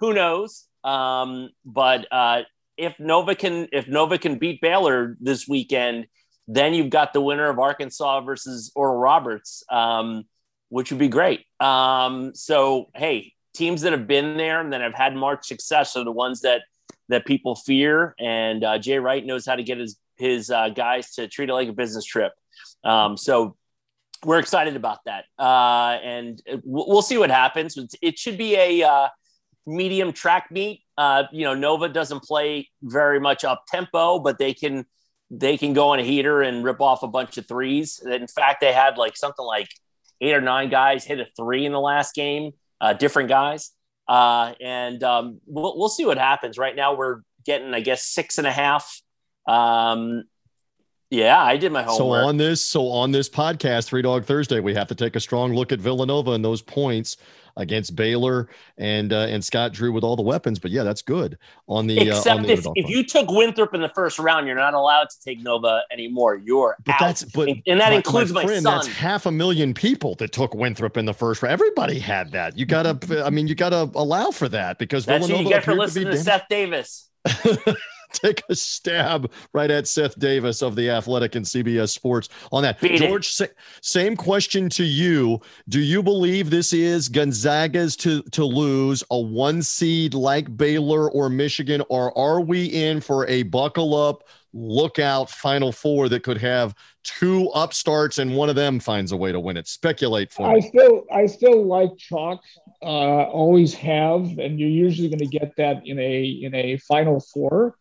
who knows? Um, but uh, if Nova can if Nova can beat Baylor this weekend, then you've got the winner of Arkansas versus Oral Roberts, um, which would be great. Um, so hey, teams that have been there and that have had March success are the ones that that people fear. And uh, Jay Wright knows how to get his his uh, guys to treat it like a business trip. Um, so we're excited about that, uh, and we'll see what happens. It should be a uh, medium track meet. Uh, you know, Nova doesn't play very much up tempo, but they can they can go on a heater and rip off a bunch of threes. In fact, they had like something like eight or nine guys hit a three in the last game, uh, different guys. Uh, and um, we'll, we'll see what happens. Right now, we're getting, I guess, six and a half. Um, yeah, I did my homework. So on this, so on this podcast, Three Dog Thursday, we have to take a strong look at Villanova and those points against Baylor and uh, and Scott Drew with all the weapons. But yeah, that's good on the except uh, on the if, if you took Winthrop in the first round, you're not allowed to take Nova anymore. You're but out. That's, but and that my, includes my, friend, my, son. That's half a million people that took Winthrop in the first round. Everybody had that. You gotta, I mean, you gotta allow for that because that's Villanova what you get for listening to, to Seth Davis. take a stab right at Seth Davis of the Athletic and CBS Sports on that. Beat George, sa- same question to you. Do you believe this is Gonzaga's to, to lose a one seed like Baylor or Michigan, or are we in for a buckle up? lookout Final Four that could have two upstarts and one of them finds a way to win it? Speculate for I me. still, I still like chalk. Uh, always have, and you're usually going to get that in a in a Final Four.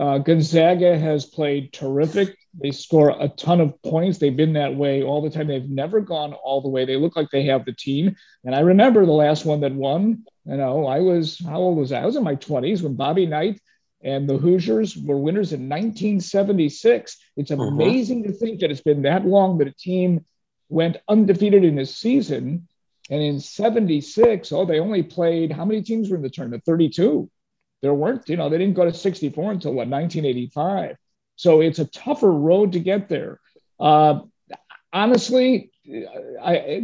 Uh, Gonzaga has played terrific. They score a ton of points. They've been that way all the time. They've never gone all the way. They look like they have the team. And I remember the last one that won. You know, I was how old was I? I was in my 20s when Bobby Knight and the Hoosiers were winners in 1976. It's Mhm. amazing to think that it's been that long that a team went undefeated in a season. And in 76, oh, they only played how many teams were in the tournament? 32 there weren't, you know, they didn't go to 64 until what 1985. So it's a tougher road to get there. Uh, honestly, I, I,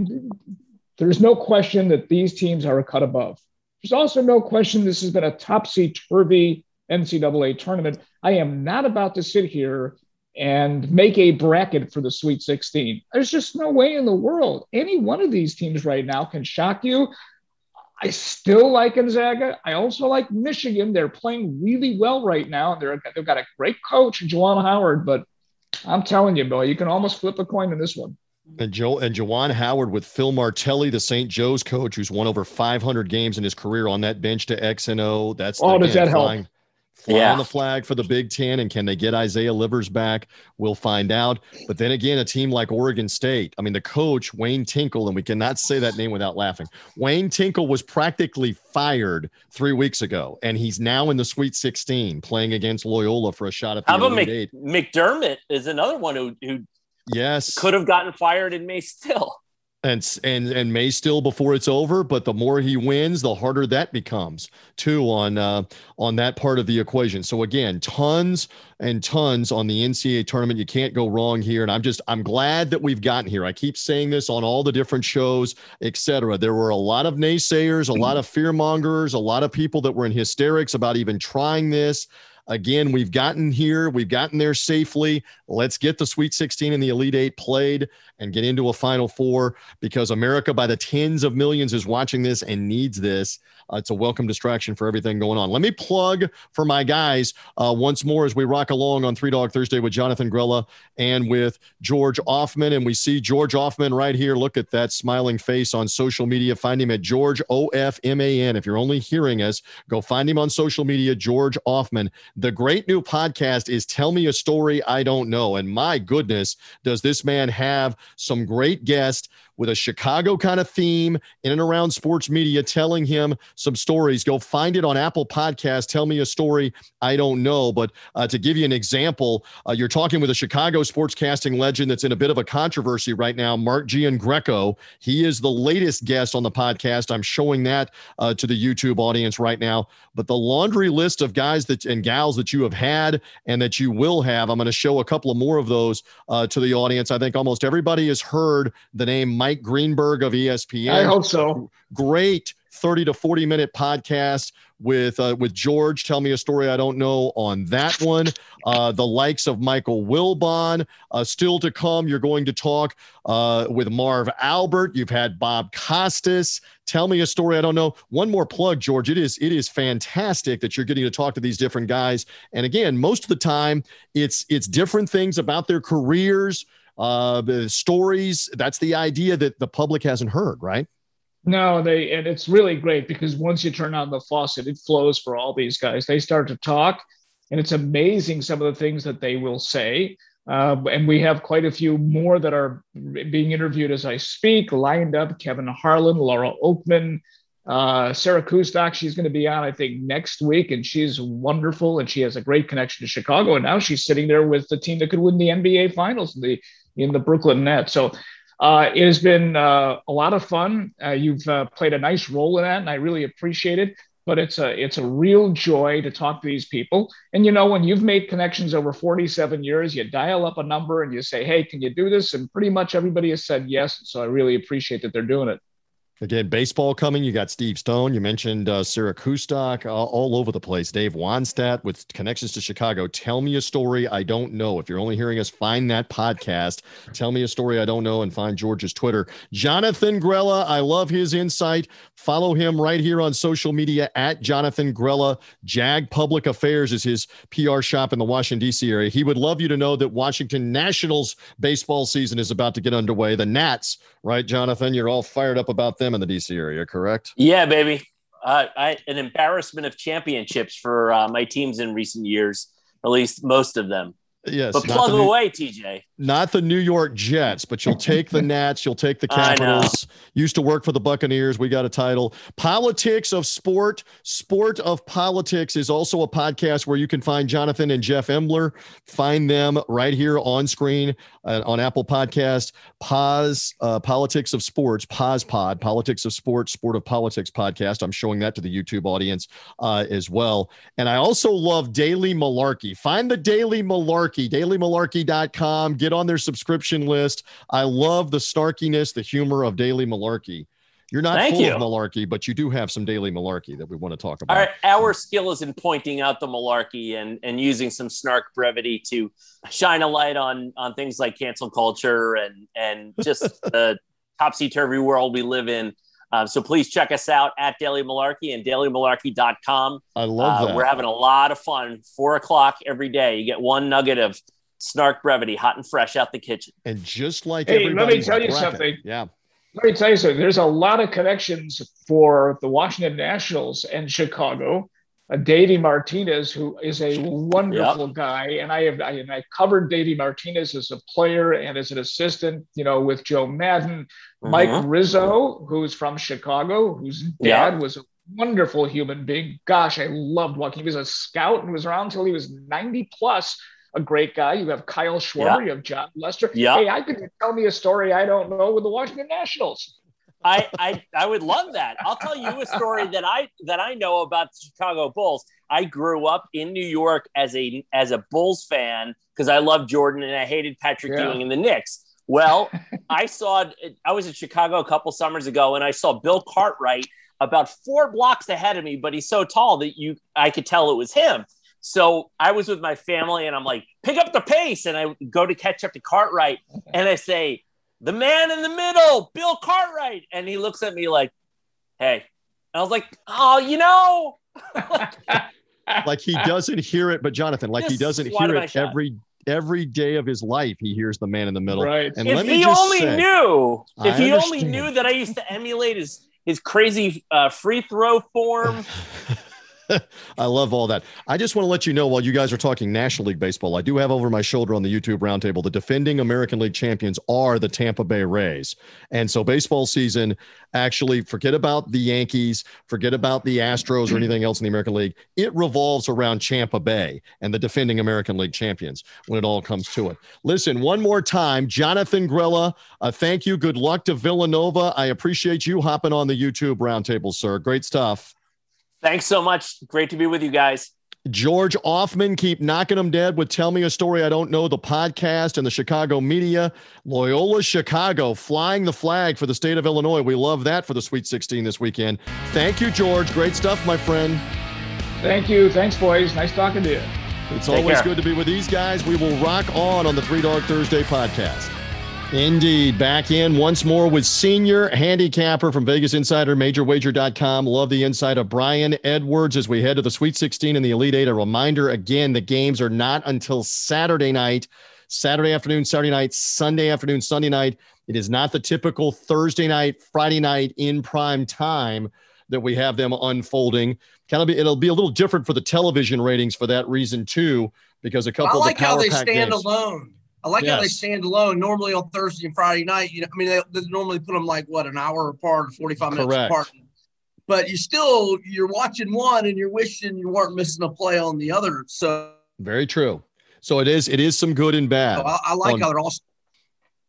there's no question that these teams are a cut above. There's also no question this has been a topsy turvy NCAA tournament. I am not about to sit here and make a bracket for the Sweet 16. There's just no way in the world any one of these teams right now can shock you. I still like Gonzaga. I also like Michigan. They're playing really well right now. They're, they've got a great coach, Juwan Howard, but I'm telling you, Bill, you can almost flip a coin in this one. And Joe and Juwan Howard with Phil Martelli, the St. Joe's coach, who's won over 500 games in his career on that bench to X and O. That's Oh, does that help? flying, flying Yeah. on the flag for the Big Ten. And can they get Isaiah Livers back? We'll find out. But then again, a team like Oregon State. I mean, the coach Wayne Tinkle, and we cannot say that name without laughing. Wayne Tinkle was practically fired three weeks ago, and he's now in the Sweet 16 playing against Loyola for a shot at the How about Mc, McDermott is another one who who Yes, could have gotten fired and may still. And and and may still before it's over but the more he wins the harder that becomes too on uh on that part of the equation. So again tons and tons on the ncaa tournament. You can't go wrong here and i'm just i'm glad that we've gotten here. I keep saying this on all the different shows etc there were a lot of naysayers a lot of fear mongers a lot of people that were in hysterics about even trying this. Again, we've gotten here, we've gotten there safely. Let's get the Sweet 16 and the Elite Eight played and get into a Final Four because America, by the tens of millions, is watching this and needs this. Uh, it's a welcome distraction for everything going on. Let me plug for my guys uh, once more as we rock along on Three Dog Thursday with Jonathan Grella and with George Ofman. And we see George Ofman right here. Look at that smiling face on social media. Find him at George O F M A N. If you're only hearing us, go find him on social media, George Ofman. The great new podcast is Tell Me a Story I Don't Know. And my goodness, does this man have some great guests with a Chicago kind of theme in and around sports media telling him some stories. Go find it on Apple Podcast. Tell me a story I don't know. But uh, to give you an example, uh, you're talking with a Chicago sportscasting legend that's in a bit of a controversy right now, Mark Giangreco. He is the latest guest on the podcast. I'm showing that uh, to the YouTube audience right now. But the laundry list of guys that and gals that you have had and that you will have, I'm going to show a couple of more of those uh, to the audience. I think almost everybody has heard the name Mike Greenberg of ESPN I hope so. great 30 to 40 minute podcast with uh, with George. Tell me a story I don't know on that one. Uh, the likes of Michael Wilbon. Uh, still to come, you're going to talk uh, with Marv Albert. You've had Bob Costas. Tell me a story I don't know. One more plug, George. It is it is fantastic that you're getting to talk to these different guys. And again, most of the time, it's it's different things about their careers, uh, the stories. That's the idea that the public hasn't heard, right? No, they and it's really great because once you turn on the faucet, it flows for all these guys. They start to talk, and it's amazing some of the things that they will say. Uh, and we have quite a few more that are being interviewed as I speak, lined up. Kevin Harlan, Laura Okmin, uh, Sarah Kustok. She's going to be on, I think, next week, and she's wonderful, and she has a great connection to Chicago. And now she's sitting there with the team that could win the NBA Finals in the in the Brooklyn Nets. So uh, it has been uh, a lot of fun. Uh, you've uh, played a nice role in that, and I really appreciate it. But it's a it's a real joy to talk to these people. And you know, when you've made connections over 47 years, you dial up a number and you say, "Hey, can you do this?" And pretty much everybody has said yes. So I really appreciate that they're doing it. Again, baseball coming. You got Steve Stone. You mentioned uh, Sarah Kustok uh, all over the place. Dave Wannstedt with connections to Chicago. Tell me a story I don't know. If you're only hearing us, find that podcast. Tell me a story I don't know and find George's Twitter. Jonathan Grella. I love his insight. Follow him right here on social media at Jonathan Grella. Jag Public Affairs is his PR shop in the Washington, D.C. area. He would love you to know that Washington Nationals baseball season is about to get underway. The Nats, right, Jonathan? You're all fired up about them them in the DC area, correct? Yeah, baby. Uh, I, an embarrassment of championships for uh, my teams in recent years, at least most of them. Yes, but plug new, away, TJ. Not the New York Jets, but you'll take the Nats, you'll take the Capitals. Used to work for the Buccaneers. We got a title. Politics of Sport, Sport of Politics is also a podcast where you can find Jonathan and Jeff Embler. Find them right here on screen uh, on Apple Podcast. Pause uh, Politics of Sports, Pause Pod, Politics of Sports, Sport of Politics podcast. I'm showing that to the YouTube audience uh, as well. And I also love Daily Malarkey. Find the Daily Malarkey Malarkey, dailymalarkey.com. Get on their subscription list. I love the snarkiness, the humor of Daily Malarkey. You're not Thank full you. of malarkey, but you do have some daily malarkey that we want to talk about. Our, our skill is in pointing out the malarkey and, and using some snark brevity to shine a light on on things like cancel culture and and just the topsy turvy world we live in. Uh, so please check us out at Daily Malarkey and dailymalarkey.com. I love uh, that. We're having a lot of fun. Four o'clock every day. You get one nugget of snark brevity, hot and fresh out the kitchen. And just like hey, let me tell you something. Yeah. Let me tell you something. There's a lot of connections for the Washington Nationals and Chicago Davey Martinez, who is a wonderful yep. guy, and I have I, and I covered Davey Martinez as a player and as an assistant, you know, with Joe Maddon, mm-hmm. Mike Rizzo, who's from Chicago, whose dad yep. was a wonderful human being. Gosh, I loved walking. He was a scout and was around until he was 90 plus. A great guy. You have Kyle Schwarber, yep. you have Jon Lester. Yeah. Hey, I could tell me a story I don't know with the Washington Nationals. I, I I would love that. I'll tell you a story that I that I know about the Chicago Bulls. I grew up in New York as a as a Bulls fan because I loved Jordan and I hated Patrick yeah. Ewing and the Knicks. Well, I saw I was in Chicago a couple summers ago and I saw Bill Cartwright about four blocks ahead of me, but he's so tall that you I could tell it was him. So I was with my family and I'm like, pick up the pace. And I go to catch up to Cartwright and I say, the man in the middle, Bill Cartwright. And he looks at me like, hey. And I was like, oh, you know. like he doesn't hear it, but Jonathan, like he doesn't hear it every every day of his life. He hears the man in the middle. Right. And if he only say, knew, if I he understand. only knew that I used to emulate his his crazy uh, free throw form. I love all that. I just want to let you know while you guys are talking National League Baseball, I do have over my shoulder on the YouTube roundtable the defending American League champions are the Tampa Bay Rays. And so, baseball season actually, forget about the Yankees, forget about the Astros or anything else in the American League. It revolves around Tampa Bay and the defending American League champions when it all comes to it. Listen, one more time, Jonathan Grella, uh, thank you. Good luck to Villanova. I appreciate you hopping on the YouTube roundtable, sir. Great stuff. Thanks so much. Great to be with you guys. George Ofman, keep knocking them dead with Tell Me a Story I Don't Know, the podcast and the Chicago media. Loyola Chicago flying the flag for the state of Illinois. We love that for the Sweet 16 this weekend. Thank you, George. Great stuff, my friend. Thank you. Thanks, boys. Nice talking to you. It's Take always care. good to be with these guys. We will rock on on the Three Dog Thursday podcast. Indeed. Back in once more with senior handicapper from Vegas Insider, MajorWager.com. Love the insight of Brian Edwards as we head to the Sweet 16 and the Elite Eight. A reminder again, the games are not until Saturday night, Saturday afternoon, Saturday night, Sunday afternoon, Sunday night. It is not the typical Thursday night, Friday night in prime time that we have them unfolding. Kind of be, it'll be a little different for the television ratings for that reason too, because a couple I like of the how they stand games, alone. I like yes. how they stand alone. Normally on Thursday and Friday night, you know, I mean, they, they normally put them like what an hour apart, forty five minutes Correct. apart. But you still you're watching one and you're wishing you weren't missing a play on the other. So very true. So it is it is some good and bad. So I, I, like on, how they're all.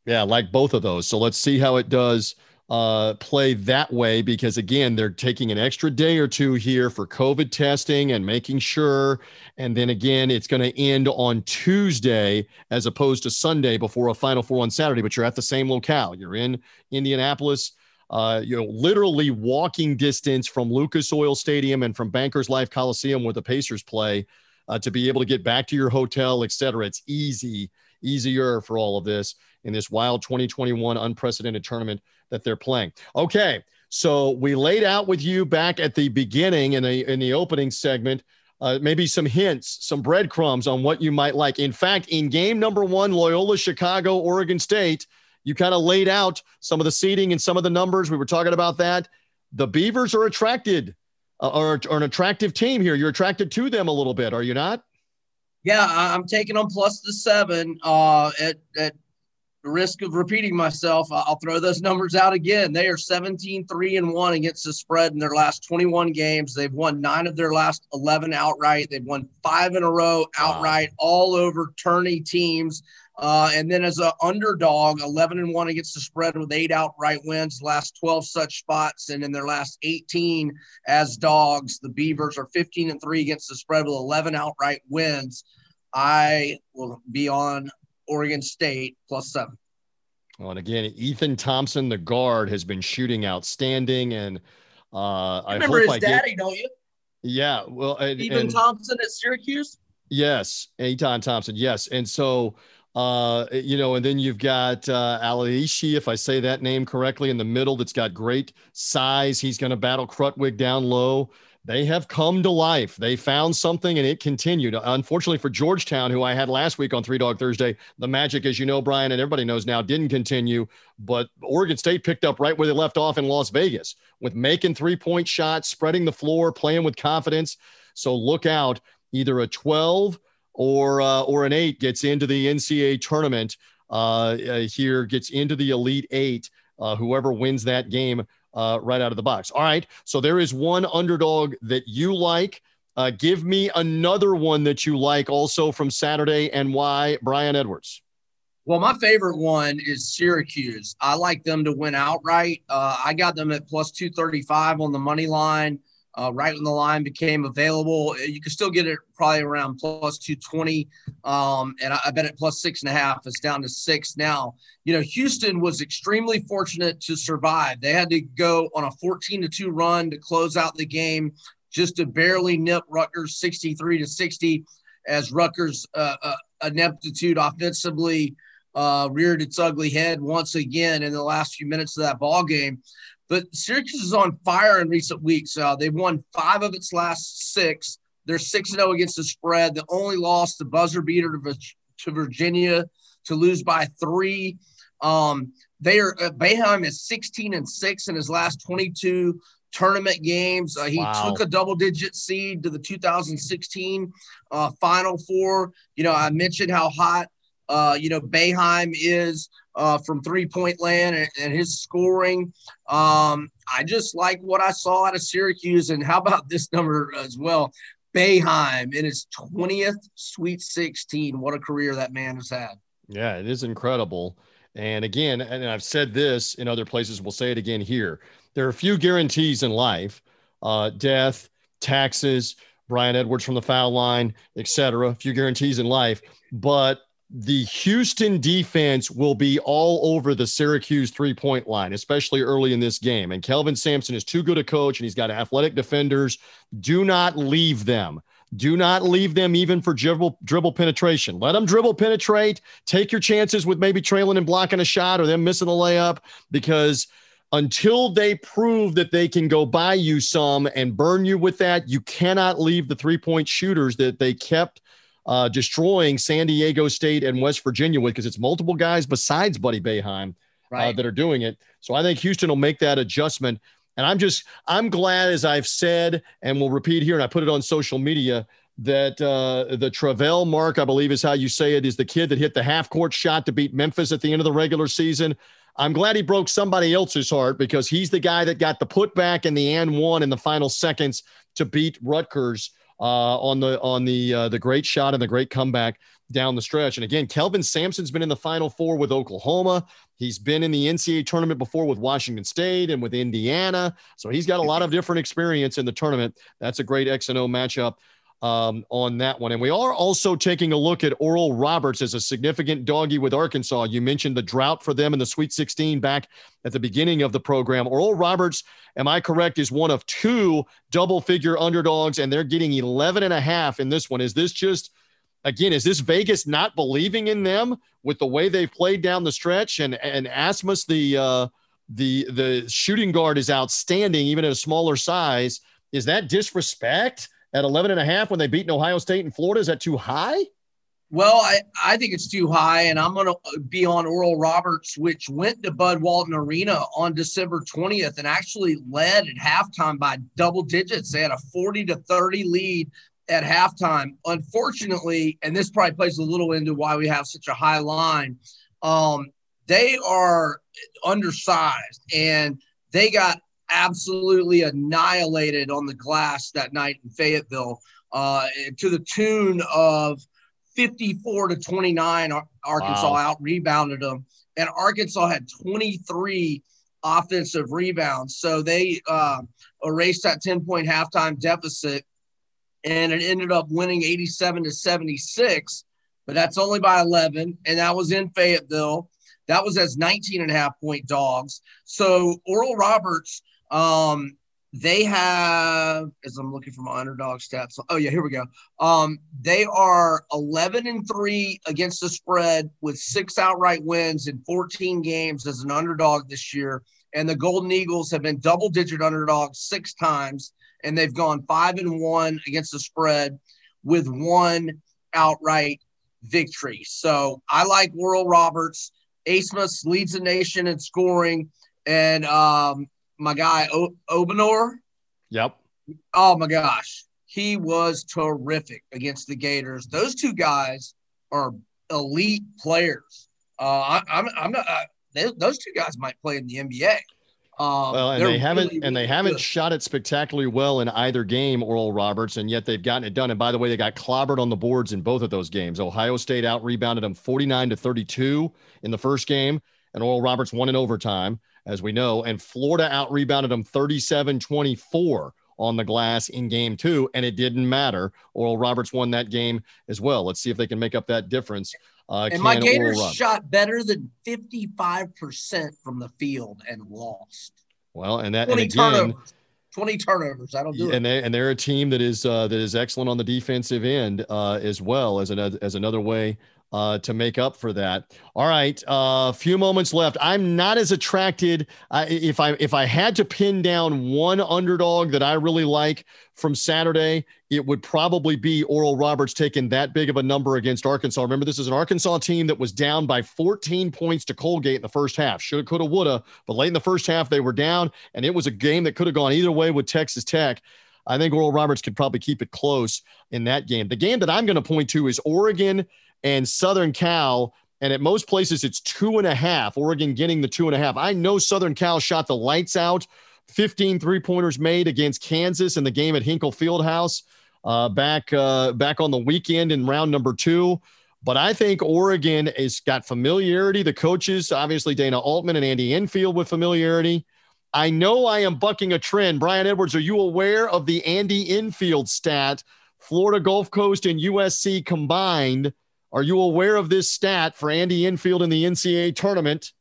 Yeah, like both of those. So let's see how it does uh, play that way because again they're taking an extra day or two here for covid testing and making sure. And then again it's going to end on tuesday as opposed to sunday before a final four on saturday but you're at the same locale. You're in indianapolis uh, you know, literally walking distance from Lucas Oil Stadium and from Bankers Life Coliseum where the Pacers play uh, to be able to get back to your hotel, et cetera. It's easy, easier for all of this in this wild 2021 unprecedented tournament that they're playing. Okay. So we laid out with you back at the beginning in the in the opening segment, uh, maybe some hints, some breadcrumbs on what you might like. In fact, in game number one, Loyola Chicago, Oregon State, you kind of laid out some of the seating and some of the numbers. We were talking about that. The Beavers are attracted, uh, are, are an attractive team here. You're attracted to them a little bit, are you not? Yeah, I'm taking them plus the seven. Uh, at at the risk of repeating myself, I'll throw those numbers out again. They are 17 3 and 1 against the spread in their last 21 games. They've won nine of their last 11 outright. They've won five in a row outright, wow. all over tourney teams. Uh, and then as an underdog, 11 and 1 against the spread with eight outright wins, last 12 such spots. And in their last 18 as dogs, the Beavers are 15 and 3 against the spread with 11 outright wins. I will be on Oregon State plus seven. Well, and again, Ethan Thompson, the guard, has been shooting outstanding. And uh, I remember his I daddy, don't you? Yeah. Well, and, Ethan and, Thompson at Syracuse. Yes, Ethan Thompson. Yes, and so uh, you know, and then you've got uh, Alatishe, if I say that name correctly, in the middle that's got great size. He's going to battle Krutwig down low. They have come to life. They found something and it continued. Unfortunately for Georgetown, who I had last week on Three Dog Thursday, the magic, as you know, Brian, and everybody knows now, didn't continue. But Oregon State picked up right where they left off in Las Vegas with making three point shots, spreading the floor, playing with confidence. So look out, either a 12 or uh, or an eight gets into the NCAA tournament uh, uh, here, gets into the Elite Eight. Uh, whoever wins that game uh, right out of the box. All right. So there is one underdog that you like. Uh, give me another one that you like also from Saturday and why, Brian Edwards. Well, my favorite one is Syracuse. I like them to win outright. Uh, I got them at plus 235 on the money line uh, right when the line became available. You can still get it probably around plus 220. Um, and I, bet it plus six and a half. It's down to six now. You know, Houston was extremely fortunate to survive. They had to go on a 14 to 2 run to close out the game just to barely nip Rutgers 63 to 60 as Rutgers' uh, uh, ineptitude offensively uh, reared its ugly head once again in the last few minutes of that ball game. But Syracuse is on fire in recent weeks. Uh, they've won five of its last six. They're 6 0 against the spread. The only loss, the buzzer beater to, to Virginia to lose by three. Um, they are uh, Boeheim is 16 and 6 in his last 22 tournament games. Uh, he wow. took a double digit seed to the 2016 uh, Final Four. You know, I mentioned how hot, uh, you know, Boeheim is uh, from three point land and, and his scoring. Um, I just like what I saw out of Syracuse. And how about this number as well? Boeheim in his 20th Sweet 16. What a career that man has had. Yeah, it is incredible. And again, and I've said this in other places, we'll say it again here. There are a few guarantees in life uh, death, taxes, Brian Edwards from the foul line, etc. A few guarantees in life. But the Houston defense will be all over the Syracuse three point line, especially early in this game. And Kelvin Sampson is too good a coach and he's got athletic defenders. Do not leave them. Do not leave them even for dribble, dribble penetration. Let them dribble penetrate. Take your chances with maybe trailing and blocking a shot or them missing a layup because until they prove that they can go by you some and burn you with that, you cannot leave the three point shooters that they kept uh, destroying San Diego State and West Virginia with because it's multiple guys besides Buddy Boeheim uh, right. uh, that are doing it. So I think Houston will make that adjustment. And I'm just, I'm glad, as I've said, and we'll repeat here, and I put it on social media, that uh, the Tramon Mark, I believe is how you say it, is the kid that hit the half court shot to beat Memphis at the end of the regular season. I'm glad he broke somebody else's heart because he's the guy that got the putback and the and one in the final seconds to beat Rutgers uh, on the on the uh, the great shot and the great comeback down the stretch. And again, Kelvin Sampson's been in the Final Four with Oklahoma. He's been in the NCAA tournament before with Washington State and with Indiana. So he's got a lot of different experience in the tournament. That's a great X and O matchup. Um, on that one. And we are also taking a look at Oral Roberts as a significant doggy with Arkansas. You mentioned the drought for them in the Sweet 16 back at the beginning of the program. Oral Roberts, am I correct, is one of two double figure underdogs, and they're getting 11 and a half in this one. Is this just again, is this Vegas not believing in them with the way they've played down the stretch? And and Abmas, the uh, the the shooting guard, is outstanding, even at a smaller size. Is that disrespect? At 11 and a half when they beat Ohio State and Florida? Is that too high? Well, I, I think it's too high, and I'm going to be on Oral Roberts, which went to Bud Walton Arena on December 20th and actually led at halftime by double digits. They had a 40 to 30 lead at halftime. Unfortunately, and this probably plays a little into why we have such a high line, um, they are undersized and they got absolutely annihilated on the glass that night in Fayetteville uh, to the tune of 54 to 29. Arkansas wow. out rebounded them, and Arkansas had 23 offensive rebounds. So they uh, erased that 10 point halftime deficit, and it ended up winning 87 to 76. But that's only by 11, and that was in Fayetteville. That was as 19 and a half point dogs. So Oral Roberts um, they have, as I'm looking for my underdog stats. Oh yeah, here we go. Um, they are 11 and three against the spread with six outright wins in 14 games as an underdog this year. And the Golden Eagles have been double digit underdogs six times, and they've gone five and one against the spread with one outright victory. So I like Oral Roberts. Abmas leads the nation in scoring, and um, my guy o- Obanor. Yep. Oh my gosh, he was terrific against the Gators. Those two guys are elite players. Uh, I, am I'm, I'm not. Uh, they, those two guys might play in the NBA. Um, well, and they haven't really, and they haven't good. shot it spectacularly well in either game, Oral Roberts, and yet they've gotten it done. And by the way, they got clobbered on the boards in both of those games. Ohio State out rebounded them 49 to 32 in the first game, and Oral Roberts won in overtime as we know. And Florida out rebounded them 37 24 on the glass in game two, and it didn't matter. Oral Roberts won that game as well. Let's see if they can make up that difference. Uh, and my Gators shot better than 55% from the field and lost. Well, and that, and again, turnovers. 20 turnovers. I don't do and it. They, and they're a team that is uh, that is excellent on the defensive end uh, as well as another as another way uh, to make up for that. All right, a uh, few moments left. I'm not as attracted. Uh, if I if I had to pin down one underdog that I really like from Saturday, it would probably be Oral Roberts taking that big of a number against Arkansas. Remember, this is an Arkansas team that was down by 14 points to Colgate in the first half. Shoulda, coulda, woulda, but late in the first half they were down, and it was a game that could have gone either way with Texas Tech. I think Oral Roberts could probably keep it close in that game. The game that I'm going to point to is Oregon and Southern Cal. And at most places, it's two and a half. Oregon getting the two and a half. I know Southern Cal shot the lights out. 15 three pointers made against Kansas in the game at Hinkle Fieldhouse uh, back uh, back on the weekend in round number two. But I think Oregon has got familiarity. The coaches, obviously Dana Altman and Andy Enfield, with familiarity. I know I am bucking a trend. Brian Edwards, are you aware of the Andy Enfield stat? Florida Gulf Coast and USC combined are you aware of this stat for Andy Enfield in the NCAA tournament?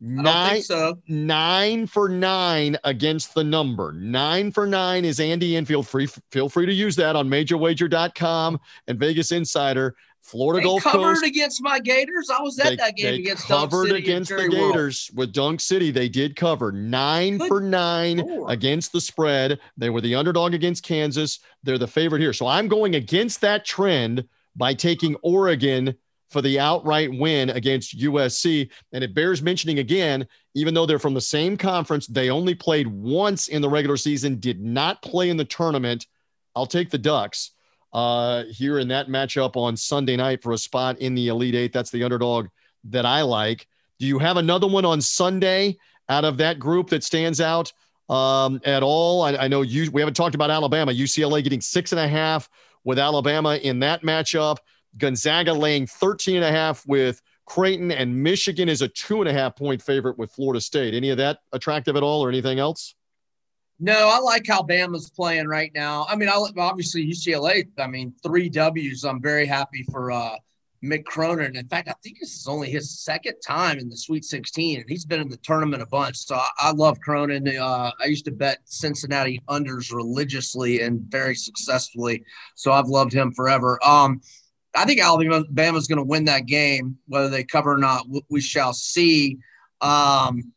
Nine, so. nine for nine against the number. Nine for nine is Andy Enfield. Free, feel free to use that on majorwager.com and Vegas Insider. Florida they Gulf covered Coast. against my Gators. I was at they, that game against covered against the Gators with Dunk City. They did cover nine Good for nine Lord. against the spread. They were the underdog against Kansas. They're the favorite here. So I'm going against that trend by taking Oregon for the outright win against USC. And it bears mentioning again, even though they're from the same conference, they only played once in the regular season, did not play in the tournament. I'll take the Ducks uh, here in that matchup on Sunday night for a spot in the Elite Eight. That's the underdog that I like. Do you have another one on Sunday out of that group that stands out um, at all? I, I know you, we haven't talked about Alabama, UCLA getting six and a half with Alabama in that matchup. Gonzaga laying 13 and a half with Creighton, and Michigan is a two and a half point favorite with Florida State. Any of that attractive at all, or anything else? No, I like how Bama's playing right now. I mean, I obviously UCLA. I mean, three W's. I'm very happy for uh, Mick Cronin. In fact, I think this is only his second time in the Sweet 16, and he's been in the tournament a bunch. So I, I love Cronin. Uh, I used to bet Cincinnati unders religiously and very successfully. So I've loved him forever. Um, I think Alabama is going to win that game, whether they cover or not. We shall see. Um,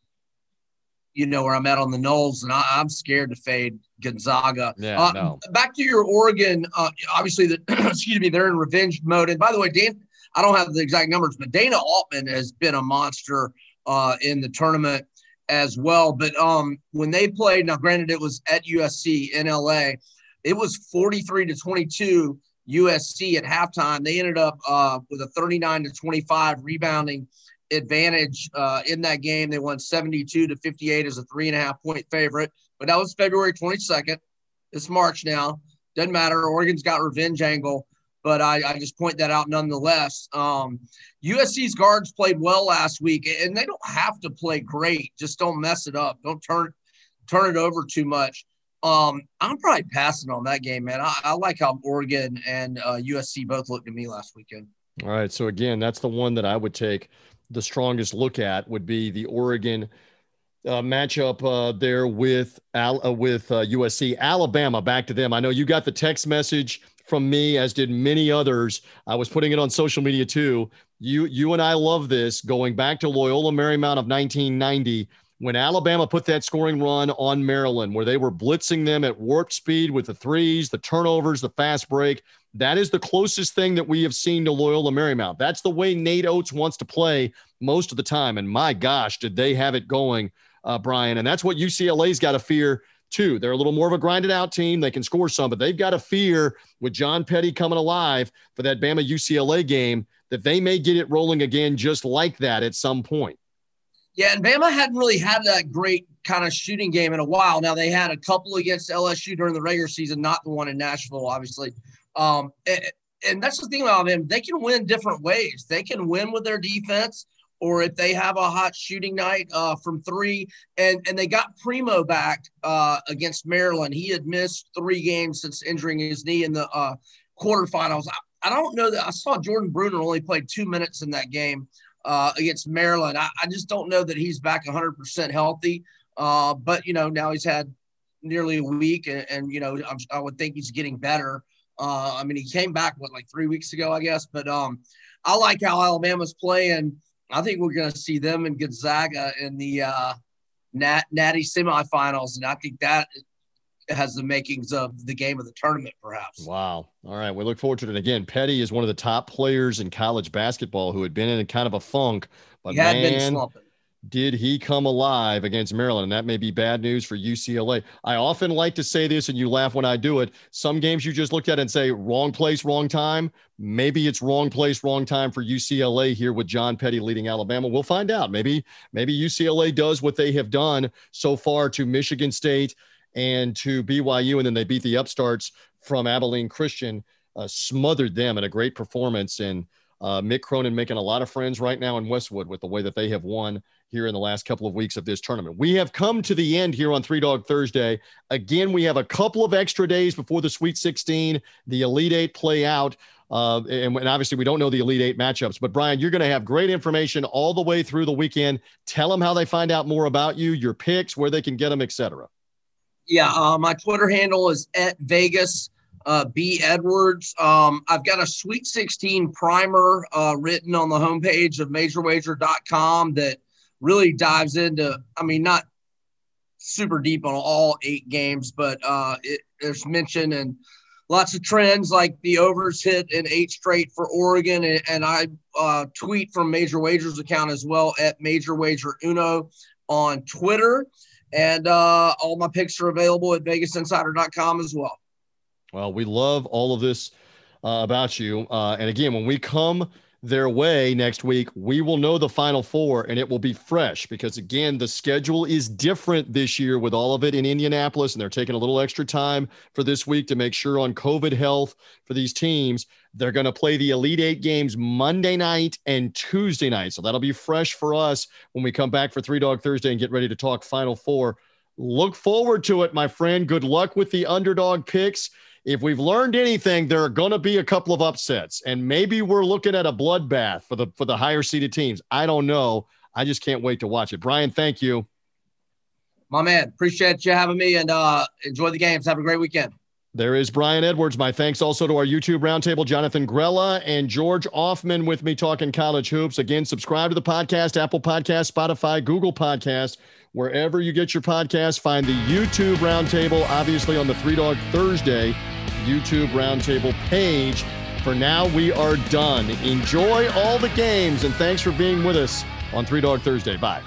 you know where I'm at on the Noles, and I, am scared to fade Gonzaga. Yeah, uh, no. Back to your Oregon. Uh, obviously, the, excuse me, they're in revenge mode. And by the way, Dan, I don't have the exact numbers, but Dana Altman has been a monster uh, in the tournament as well. But um, when they played, now granted, it was at USC in LA, it was 43 to 22 USC at halftime. They ended up uh, with a 39 to 25 rebounding advantage uh, in that game. They won 72 to 58 as a three and a half point favorite, but that was February 22nd. It's March now. Doesn't matter. Oregon's got revenge angle, but I, I just point that out nonetheless. Um, USC's guards played well last week, and they don't have to play great. Just don't mess it up. Don't turn turn it over too much. Um, I'm probably passing on that game, man. I, I like how Oregon and uh, USC both looked at me last weekend. All right. So again, that's the one that I would take the strongest look at would be the Oregon uh, matchup uh, there with Al- uh, with USC. Uh, Alabama, back to them. I know you got the text message from me, as did many others. I was putting it on social media too. You you and I love this. Going back to Loyola Marymount of 1990 when Alabama put that scoring run on Maryland, where they were blitzing them at warp speed with the threes, the turnovers, the fast break. That is the closest thing that we have seen to Loyola Marymount. That's the way Nate Oats wants to play most of the time. And my gosh, did they have it going, uh, Brian? And that's what UCLA's got to fear too. They're a little more of a grinded out team. They can score some, but they've got a fear with John Petty coming alive for that Bama UCLA game that they may get it rolling again just like that at some point. Yeah, and Bama hadn't really had that great kind of shooting game in a while. Now they had a couple against LSU during the regular season, not the one in Nashville, obviously. Um, and, and that's the thing about them; they can win different ways. They can win with their defense, or if they have a hot shooting night uh, from three. And and they got Primo back uh, against Maryland. He had missed three games since injuring his knee in the uh, quarterfinals. I, I don't know that I saw Jordan Bruner only played two minutes in that game uh, against Maryland. I, I, just don't know that he's back 100% healthy. Uh, but, you know, now he's had nearly a week and, and you know, I'm, i would think he's getting better. Uh, I mean, he came back, what, like three weeks ago, I guess. But um, I like how Alabama's playing. I think we're going to see them and Gonzaga in the uh, Nat, Natty semifinals. And I think that has the makings of the game of the tournament, perhaps. Wow. All right. We look forward to it. And again, Petty is one of the top players in college basketball who had been in kind of a funk, but man, did he come alive against Maryland? And that may be bad news for UCLA. I often like to say this, and you laugh when I do it. Some games you just looked at and say, wrong place, wrong time. Maybe it's wrong place, wrong time for UCLA here with John Petty leading Alabama. We'll find out. Maybe, maybe UCLA does what they have done so far to Michigan State and to BYU, and then they beat the upstarts from Abilene Christian, uh, smothered them in a great performance. And uh, Mick Cronin making a lot of friends right now in Westwood with the way that they have won here in the last couple of weeks of this tournament. We have come to the end here on Three Dog Thursday. Again, we have a couple of extra days before the Sweet 16, the Elite Eight play out. Uh, and, and, obviously, we don't know the Elite Eight matchups. But Brian, you're going to have great information all the way through the weekend. Tell them how they find out more about you, your picks, where they can get them, etc yeah, uh, my Twitter handle is at Vegas uh, B Edwards. Um, I've got a Sweet 16 primer uh, written on the homepage of MajorWager.com that really dives into. I mean, not super deep on all eight games, but uh, it, there's mention and lots of trends like the overs hit in eight straight for Oregon, and, and I uh, tweet from Major Wagers account as well at Major Wager Uno on Twitter. And uh, all my picks are available at vegasinsider.com as well. Well, we love all of this uh, about you. Uh, and again, when we come their way next week, we will know the final four and it will be fresh because, again, the schedule is different this year with all of it in Indianapolis. And they're taking a little extra time for this week to make sure on COVID health for these teams. They're going to play the Elite Eight games Monday night and Tuesday night. So that'll be fresh for us when we come back for Three Dog Thursday and get ready to talk Final Four Look forward to it, my friend. Good luck with the underdog picks. If we've learned anything, there are going to be a couple of upsets, and maybe we're looking at a bloodbath for the for the higher seeded teams. I don't know. I just can't wait to watch it. Brian, thank you. My man, appreciate you having me, and uh, enjoy the games. Have a great weekend. There is Brian Edwards. My thanks also to our YouTube roundtable, Jonathan Grella and George Ofman with me talking college hoops. Again, subscribe to the podcast, Apple Podcast, Spotify, Google Podcast, wherever you get your podcast. Find the YouTube roundtable, obviously on the Three Dog Thursday YouTube roundtable page. For now, we are done. Enjoy all the games, and thanks for being with us on Three Dog Thursday. Bye.